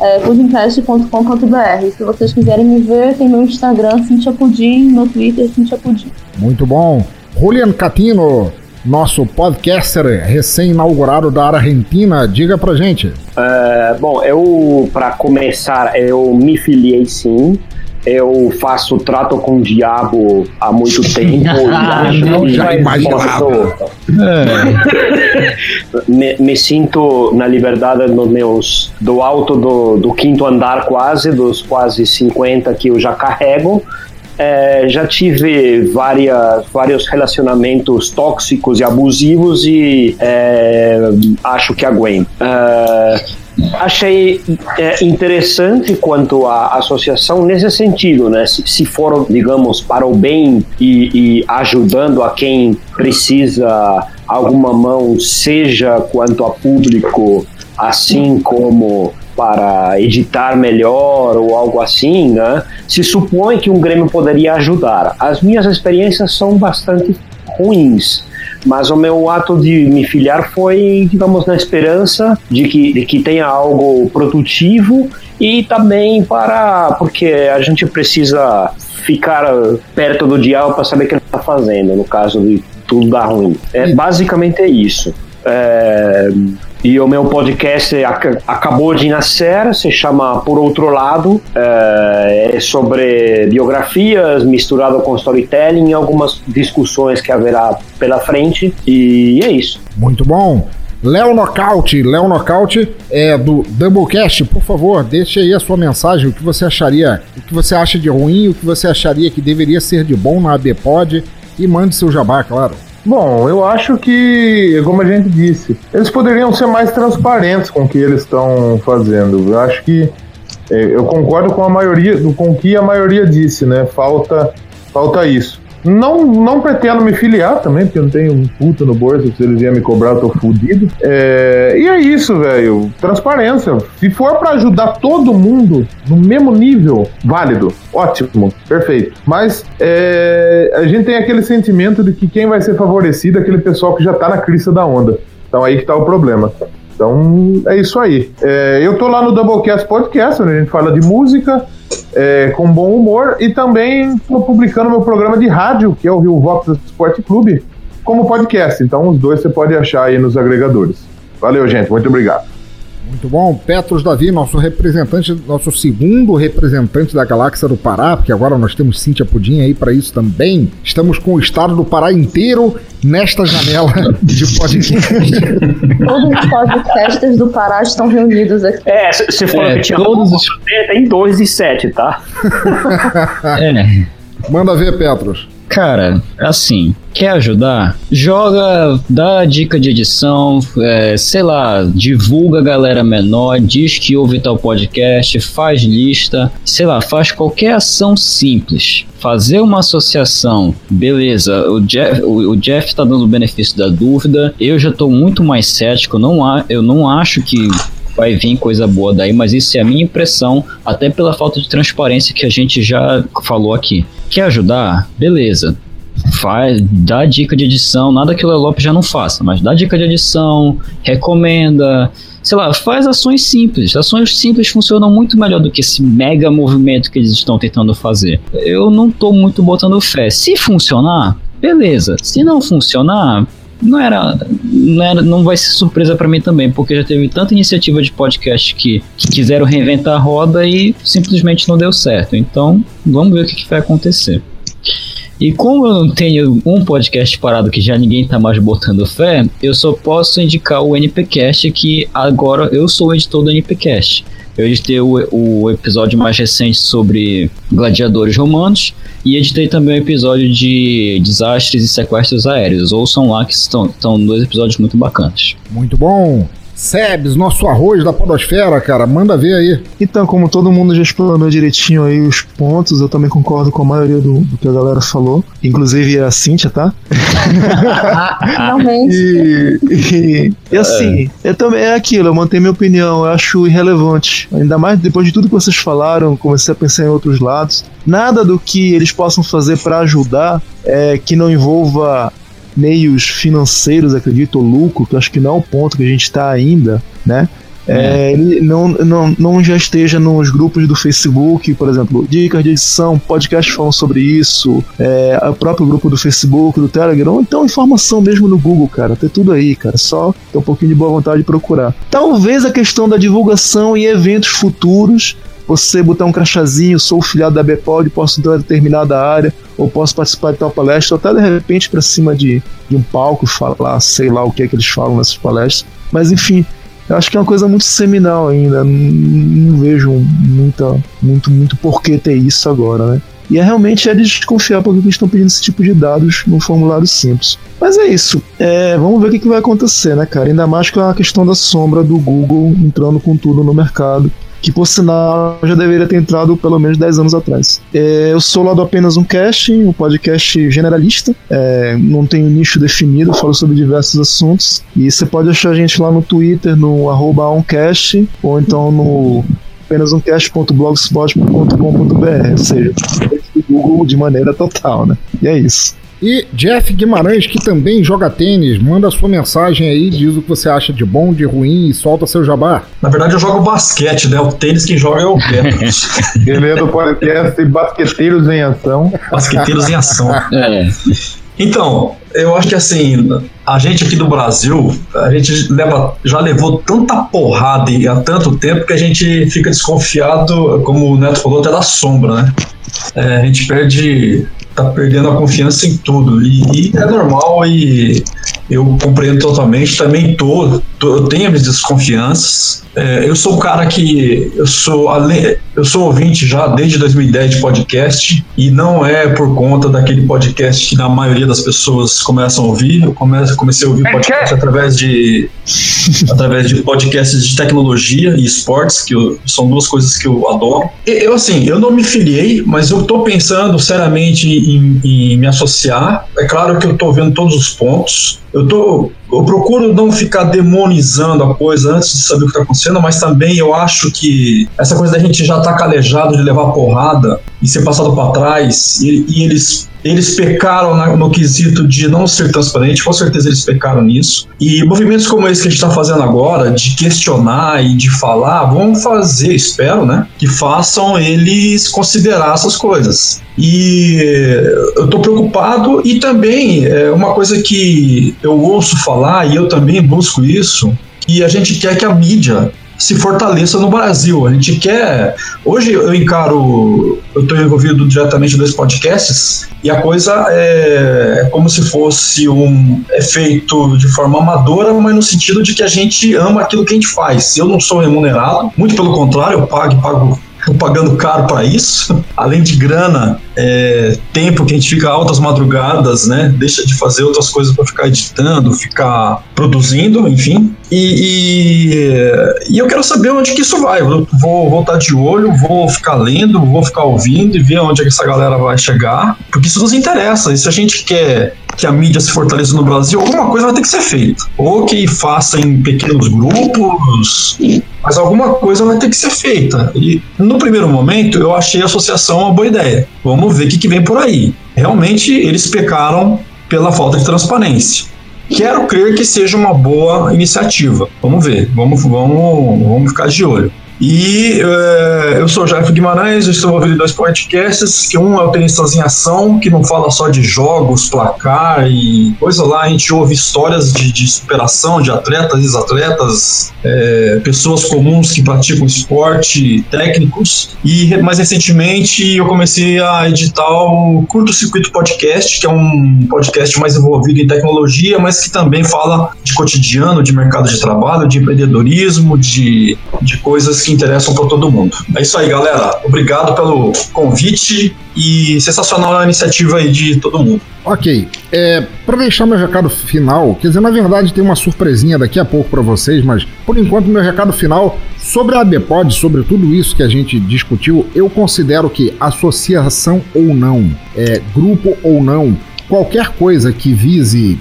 é pudimcast.com.br. Se vocês quiserem me ver, tem meu Instagram, Cintia Pudim, meu Twitter, Cintia Pudim. Muito bom. Julian Catino, nosso podcaster recém-inaugurado da Argentina, diga pra gente. É, bom, eu, para começar, eu me filiei sim. Eu faço trato com o diabo há muito tempo. Ah, não, já imaginava. posso- me, me sinto na liberdade nos meus do alto do, do quinto andar quase, dos quase 50 que eu já carrego. É, já tive várias, vários relacionamentos tóxicos e abusivos e é, acho que aguento. É, achei é, interessante quanto à associação nesse sentido, né? Se, se for, digamos, para o bem e, e ajudando a quem precisa alguma mão, seja quanto a público, assim como para editar melhor ou algo assim, né? Se supõe que um Grêmio poderia ajudar. As minhas experiências são bastante ruins. Mas o meu ato de me filiar foi, digamos, na esperança de que, de que tenha algo produtivo e também para. porque a gente precisa ficar perto do diabo para saber o que ele está fazendo, no caso de tudo dar ruim. É, basicamente é isso. É, e o meu podcast ac acabou de nascer, se chama Por Outro Lado, é, é sobre biografias misturado com storytelling e algumas discussões que haverá pela frente, e é isso. Muito bom. Léo Nocaute, Léo Nocaute é do Doublecast, por favor, deixe aí a sua mensagem, o que você acharia, o que você acha de ruim, o que você acharia que deveria ser de bom na ABPod e mande seu jabá, claro. Bom, eu acho que, como a gente disse, eles poderiam ser mais transparentes com o que eles estão fazendo. Eu acho que é, eu concordo com a maioria, com o que a maioria disse, né? Falta, falta isso. Não, não pretendo me filiar também, porque eu não tenho um puto no bolso. Se eles iam me cobrar, eu tô fudido. É, e é isso, velho. Transparência. Se for para ajudar todo mundo no mesmo nível, válido. Ótimo. Perfeito. Mas é, a gente tem aquele sentimento de que quem vai ser favorecido é aquele pessoal que já tá na crista da onda. Então aí que tá o problema. Então é isso aí. É, eu tô lá no Doublecast Podcast, onde a gente fala de música é, com bom humor e também estou publicando meu programa de rádio, que é o Rio Vox Esporte Clube, como podcast. Então os dois você pode achar aí nos agregadores. Valeu, gente. Muito obrigado. Muito bom. Petros Davi, nosso representante, nosso segundo representante da Galáxia do Pará, porque agora nós temos Cíntia Pudim aí para isso também. Estamos com o estado do Pará inteiro nesta janela de podcast. Todos os podcasters do Pará estão reunidos aqui. É, se for é, todos os tem dois e sete, tá? é. Manda ver, Petros. Cara, assim, quer ajudar? Joga, dá dica de edição, é, sei lá, divulga a galera menor, diz que ouve tal podcast, faz lista, sei lá, faz qualquer ação simples. Fazer uma associação, beleza, o Jeff, o, o Jeff tá dando o benefício da dúvida, eu já tô muito mais cético, não eu não acho que vai vir coisa boa daí, mas isso é a minha impressão, até pela falta de transparência que a gente já falou aqui. Quer ajudar? Beleza. Faz, dá dica de edição, nada que o Lopes já não faça, mas dá dica de edição, recomenda, sei lá, faz ações simples. Ações simples funcionam muito melhor do que esse mega movimento que eles estão tentando fazer. Eu não tô muito botando fé. Se funcionar, beleza. Se não funcionar, não era, não era, não vai ser surpresa para mim também, porque já teve tanta iniciativa de podcast que, que, quiseram reinventar a roda e simplesmente não deu certo. Então, vamos ver o que, que vai acontecer. E como eu não tenho um podcast parado que já ninguém tá mais botando fé, eu só posso indicar o NPcast que agora eu sou o editor do NPcast. Eu editei o, o episódio mais recente sobre gladiadores romanos e editei também o episódio de desastres e sequestros aéreos. Ouçam lá que estão, estão dois episódios muito bacanas. Muito bom! Sebes, nosso arroz da podosfera, cara, manda ver aí. Então, como todo mundo já explanou direitinho aí os pontos, eu também concordo com a maioria do, do que a galera falou, inclusive a Cíntia, tá? Realmente. e, e, e, assim, é. eu também é aquilo, eu mantenho minha opinião, eu acho irrelevante. Ainda mais depois de tudo que vocês falaram, comecei a pensar em outros lados. Nada do que eles possam fazer para ajudar é, que não envolva meios financeiros, acredito, ou lucro, que acho que não é o ponto que a gente está ainda, né? É, ele não, não, não já esteja nos grupos do Facebook, por exemplo, dicas de edição, podcast falam sobre isso, é, o próprio grupo do Facebook, do Telegram, ou então informação mesmo no Google, cara, tem tudo aí, cara, só ter um pouquinho de boa vontade de procurar. Talvez a questão da divulgação e eventos futuros você botar um crachazinho, sou filiado da BPOD, posso em determinada área, ou posso participar de tal palestra, ou até de repente para cima de, de um palco falar, sei lá o que é que eles falam nessas palestras. Mas enfim, eu acho que é uma coisa muito seminal ainda. Não, não vejo muita, muito, muito porquê ter isso agora, né? E é realmente é de desconfiar porque eles estão pedindo esse tipo de dados num formulário simples. Mas é isso. É, vamos ver o que, que vai acontecer, né, cara? Ainda mais com a questão da sombra do Google entrando com tudo no mercado que por sinal já deveria ter entrado pelo menos 10 anos atrás. É, eu sou lá do Apenas um Cast, um podcast generalista, é, não tenho nicho definido, falo sobre diversos assuntos, e você pode achar a gente lá no Twitter, no arroba oncast, ou então no apenas ou seja, Google de maneira total, né? E é isso. E Jeff Guimarães, que também joga tênis, manda sua mensagem aí, diz o que você acha de bom, de ruim e solta seu jabá. Na verdade, eu jogo basquete, né? O tênis quem joga é o Beto. Ele é do podcast Basqueteiros em Ação. Basqueteiros em Ação. É. Então, eu acho que assim, a gente aqui do Brasil, a gente leva, já levou tanta porrada e há tanto tempo que a gente fica desconfiado, como o Neto falou, até da sombra, né? É, a gente perde tá perdendo a confiança em tudo. E, e é normal e eu compreendo totalmente. Também tô, eu tenho minhas desconfianças. É, eu sou um cara que eu sou eu sou ouvinte já desde 2010 de podcast e não é por conta daquele podcast que na maioria das pessoas começam a ouvir. Eu comecei, comecei a ouvir podcast através de através de podcasts de tecnologia e esportes, que eu, são duas coisas que eu adoro. Eu assim, eu não me filiei, mas eu tô pensando seriamente em, em me associar. É claro que eu tô vendo todos os pontos. Eu tô eu procuro não ficar demonizando a coisa antes de saber o que está acontecendo, mas também eu acho que essa coisa da gente já tá calejado de levar porrada e ser passado para trás, e, e, eles eles pecaram no quesito de não ser transparente, com certeza eles pecaram nisso. E movimentos como esse que a gente está fazendo agora, de questionar e de falar, vão fazer, espero, né, que façam eles considerar essas coisas. E eu estou preocupado e também é uma coisa que eu ouço falar e eu também busco isso, e a gente quer que a mídia se fortaleça no Brasil. A gente quer. Hoje eu encaro. Eu estou envolvido diretamente nos podcasts e a coisa é, é como se fosse um. É feito de forma amadora, mas no sentido de que a gente ama aquilo que a gente faz. Eu não sou remunerado, muito pelo contrário, eu pago, pago pagando caro para isso, além de grana, é, tempo que a gente fica altas madrugadas, né? Deixa de fazer outras coisas para ficar editando, ficar produzindo, enfim. E, e, e, eu quero saber onde que isso vai. Eu vou voltar de olho, vou ficar lendo, vou ficar ouvindo e ver onde é que essa galera vai chegar, porque isso nos interessa. E se a gente quer que a mídia se fortaleça no Brasil, alguma coisa vai ter que ser feita. Ou que faça em pequenos grupos, mas alguma coisa vai ter que ser feita. E no primeiro momento eu achei a associação uma boa ideia. Vamos ver o que, que vem por aí. Realmente eles pecaram pela falta de transparência. Quero crer que seja uma boa iniciativa. Vamos ver, vamos, vamos, vamos ficar de olho. E é, eu sou Jeff Guimarães, estou ouvindo dois podcasts, que um é o Tenistas em Ação, que não fala só de jogos, placar e coisa lá, a gente ouve histórias de, de superação de atletas, ex-atletas, é, pessoas comuns que praticam esporte, técnicos. E mais recentemente eu comecei a editar o Curto Circuito Podcast, que é um podcast mais envolvido em tecnologia, mas que também fala de cotidiano, de mercado de trabalho, de empreendedorismo, de, de coisas que interessam para todo mundo. É isso aí, galera. Obrigado pelo convite e sensacional a iniciativa aí de todo mundo. Ok, é, para deixar meu recado final, quer dizer, na verdade tem uma surpresinha daqui a pouco para vocês, mas por enquanto meu recado final sobre a ABPOD, sobre tudo isso que a gente discutiu, eu considero que associação ou não, é, grupo ou não, qualquer coisa que vise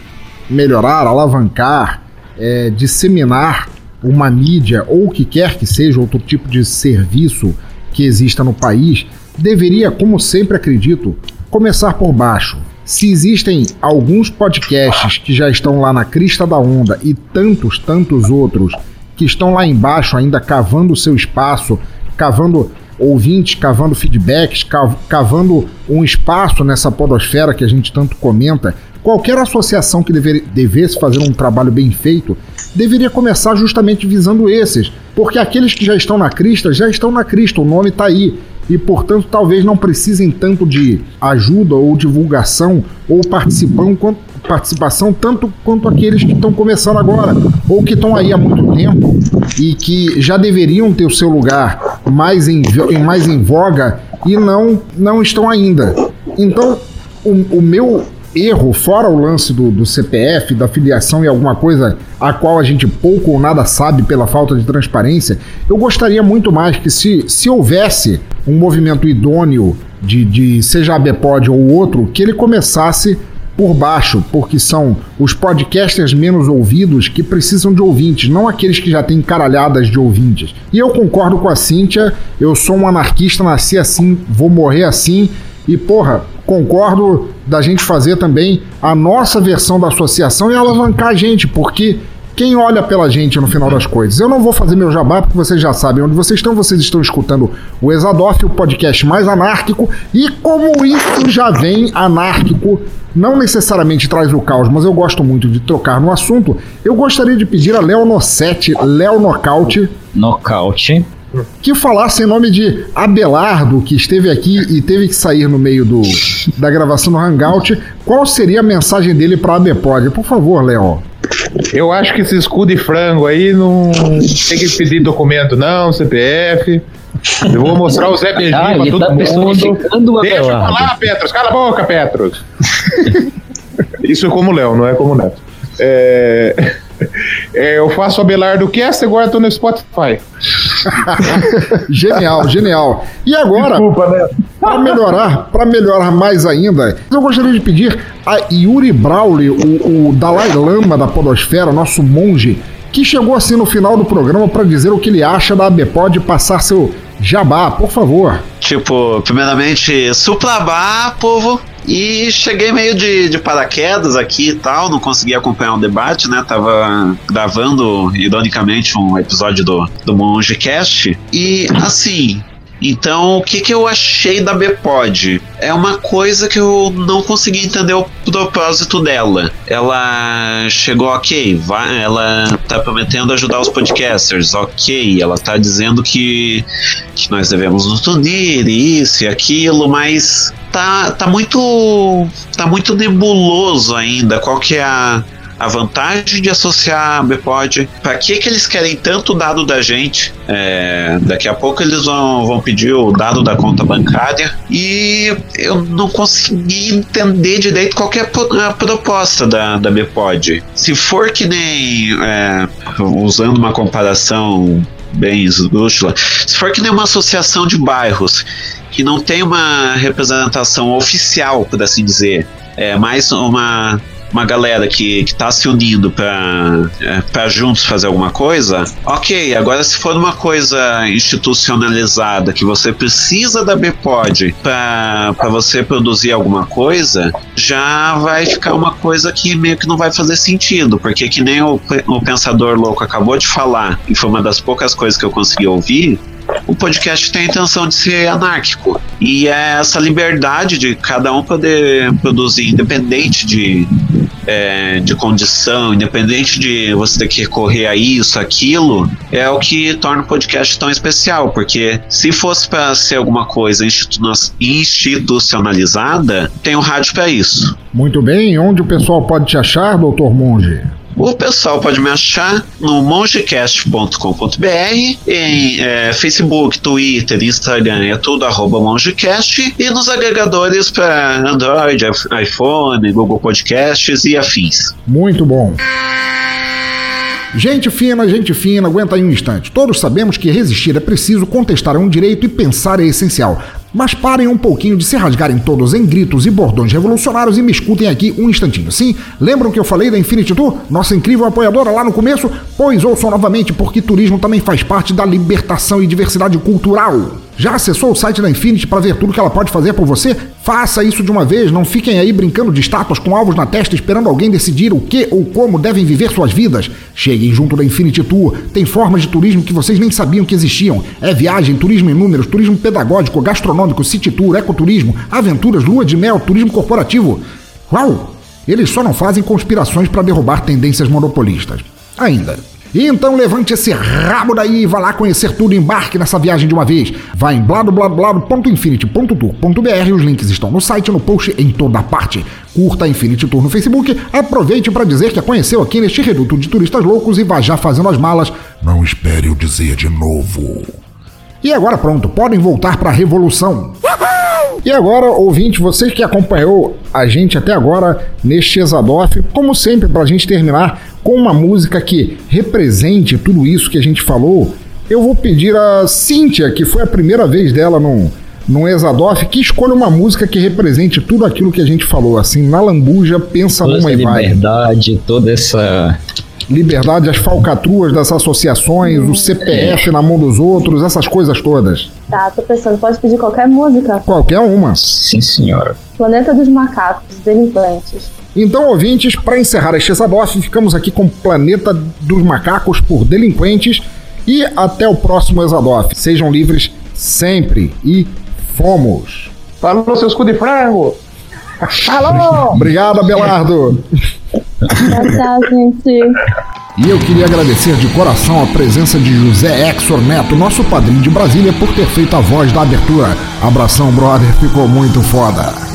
melhorar, alavancar, é, disseminar uma mídia ou o que quer que seja outro tipo de serviço que exista no país, deveria, como sempre acredito, começar por baixo. Se existem alguns podcasts que já estão lá na crista da onda e tantos, tantos outros que estão lá embaixo ainda cavando seu espaço, cavando ouvintes, cavando feedbacks, cavando um espaço nessa podosfera que a gente tanto comenta, qualquer associação que dever, devesse fazer um trabalho bem feito deveria começar justamente visando esses, porque aqueles que já estão na crista já estão na crista, o nome está aí. E, portanto, talvez não precisem tanto de ajuda ou divulgação ou participação quanto, participação tanto quanto aqueles que estão começando agora ou que estão aí há muito tempo e que já deveriam ter o seu lugar mais em, mais em voga e não, não estão ainda. Então, o, o meu erro, fora o lance do, do CPF, da filiação e alguma coisa a qual a gente pouco ou nada sabe pela falta de transparência, eu gostaria muito mais que se, se houvesse um movimento idôneo de, de seja a Bpod ou outro, que ele começasse por baixo, porque são os podcasters menos ouvidos que precisam de ouvintes, não aqueles que já têm caralhadas de ouvintes. E eu concordo com a Cíntia, eu sou um anarquista, nasci assim, vou morrer assim, e porra, concordo da gente fazer também a nossa versão da associação e alavancar a gente, porque quem olha pela gente no final das coisas. Eu não vou fazer meu jabá porque vocês já sabem onde vocês estão. Vocês estão escutando o Exadoff, o podcast mais anárquico. E como isso já vem anárquico, não necessariamente traz o caos, mas eu gosto muito de trocar no assunto. Eu gostaria de pedir a Léo Nossetti. Nocaute. Que falasse em nome de Abelardo, que esteve aqui e teve que sair no meio do, da gravação no Hangout. Qual seria a mensagem dele para a Abepod? Por favor, Léo. Eu acho que esse escudo de frango aí não tem que pedir documento, não, CPF. Eu vou mostrar o Zé Beijinho Ah, pra todo tá mundo. o Deixa eu falar, Petros. Cala a boca, Petros. Isso é como o Léo, não é como o Neto. É... é, eu faço Abelardo Cast e agora tô no Spotify. genial, genial. E agora, Desculpa, né? para melhorar, para melhorar mais ainda, eu gostaria de pedir a Yuri Brawley, o, o Dalai Lama da Podosfera, nosso monge, que chegou assim no final do programa para dizer o que ele acha da ABPOD passar seu jabá, por favor. Tipo, primeiramente, suplabá, povo. E cheguei meio de, de paraquedas aqui e tal, não consegui acompanhar o debate, né? Tava gravando, ironicamente, um episódio do, do Mongecast. E, assim, então, o que, que eu achei da Bpod? É uma coisa que eu não consegui entender o propósito dela. Ela chegou, ok, vai, ela tá prometendo ajudar os podcasters, ok. Ela tá dizendo que, que nós devemos nos unir, isso e aquilo, mas tá, tá muito. tá muito nebuloso ainda. Qual que é a a vantagem de associar a Bpod. Para que que eles querem tanto dado da gente? É, daqui a pouco eles vão, vão pedir o dado da conta bancária e eu não consegui entender direito qual é a proposta da, da Bpod. Se for que nem é, usando uma comparação bem esdrúxula, se for que nem uma associação de bairros que não tem uma representação oficial, por assim dizer, é mais uma uma galera que, que tá se unindo pra, é, juntos fazer alguma coisa, ok. Agora, se for uma coisa institucionalizada que você precisa da Bpod pra você produzir alguma coisa, já vai ficar uma coisa que meio que não vai fazer sentido, porque que nem o, o Pensador Louco acabou de falar, e foi uma das poucas coisas que eu consegui ouvir, o podcast tem a intenção de ser anárquico. E é essa liberdade de cada um poder produzir, independente de, é, de condição, independente de você ter que recorrer a isso, aquilo, é o que torna o podcast tão especial. Porque se fosse para ser alguma coisa institu- institucionalizada, tem o rádio para isso. Muito bem, onde o pessoal pode te achar, doutor Monge? O pessoal pode me achar no mongecast.com.br, em é, Facebook, Twitter, Instagram, é tudo arroba mongecast, e nos agregadores para Android, iPh- iPhone, Google Podcasts e afins. Muito bom. Gente fina, gente fina, aguenta aí um instante. Todos sabemos que resistir é preciso, contestar é um direito e pensar é essencial. Mas parem um pouquinho de se rasgarem todos em gritos e bordões revolucionários e me escutem aqui um instantinho. Sim, lembram que eu falei da Infinity Tour, nossa incrível apoiadora lá no começo? Pois ouçam novamente, porque turismo também faz parte da libertação e diversidade cultural. Já acessou o site da Infinity para ver tudo que ela pode fazer por você? Faça isso de uma vez, não fiquem aí brincando de estátuas com alvos na testa esperando alguém decidir o que ou como devem viver suas vidas. Cheguem junto da Infinity Tour. Tem formas de turismo que vocês nem sabiam que existiam. É viagem, turismo em números, turismo pedagógico, gastronômico, city tour, ecoturismo, aventuras, lua de mel, turismo corporativo. Uau! Eles só não fazem conspirações para derrubar tendências monopolistas. Ainda. Então levante esse rabo daí e vá lá conhecer tudo embarque nessa viagem de uma vez. Vá em bladobladoblado.infinity.tour.br, os links estão no site, no post, em toda parte. Curta a Infinity Tour no Facebook, aproveite para dizer que a conheceu aqui neste reduto de turistas loucos e vá já fazendo as malas. Não espere eu dizer de novo. E agora pronto, podem voltar para a revolução. E agora, ouvinte, você que acompanhou a gente até agora neste Exadoff, como sempre, para a gente terminar com uma música que represente tudo isso que a gente falou, eu vou pedir a Cíntia, que foi a primeira vez dela num, num Exadoff, que escolha uma música que represente tudo aquilo que a gente falou. Assim, na lambuja, pensa Toda numa e vai. liberdade, toda essa. Liberdade, as falcatruas das associações, o CPF na mão dos outros, essas coisas todas. Tá, tô pensando, pode pedir qualquer música. Qualquer uma. Sim, senhora. Planeta dos Macacos, Delinquentes. Então, ouvintes, para encerrar este Exadoff, ficamos aqui com Planeta dos Macacos por Delinquentes e até o próximo Exadoff. Sejam livres sempre e fomos! Falou, seus cu de frango! Alô! Obrigado, Abelardo! Tchau, gente. E eu queria agradecer de coração a presença de José Exor Neto, nosso padrinho de Brasília, por ter feito a voz da abertura. Abração, brother, ficou muito foda.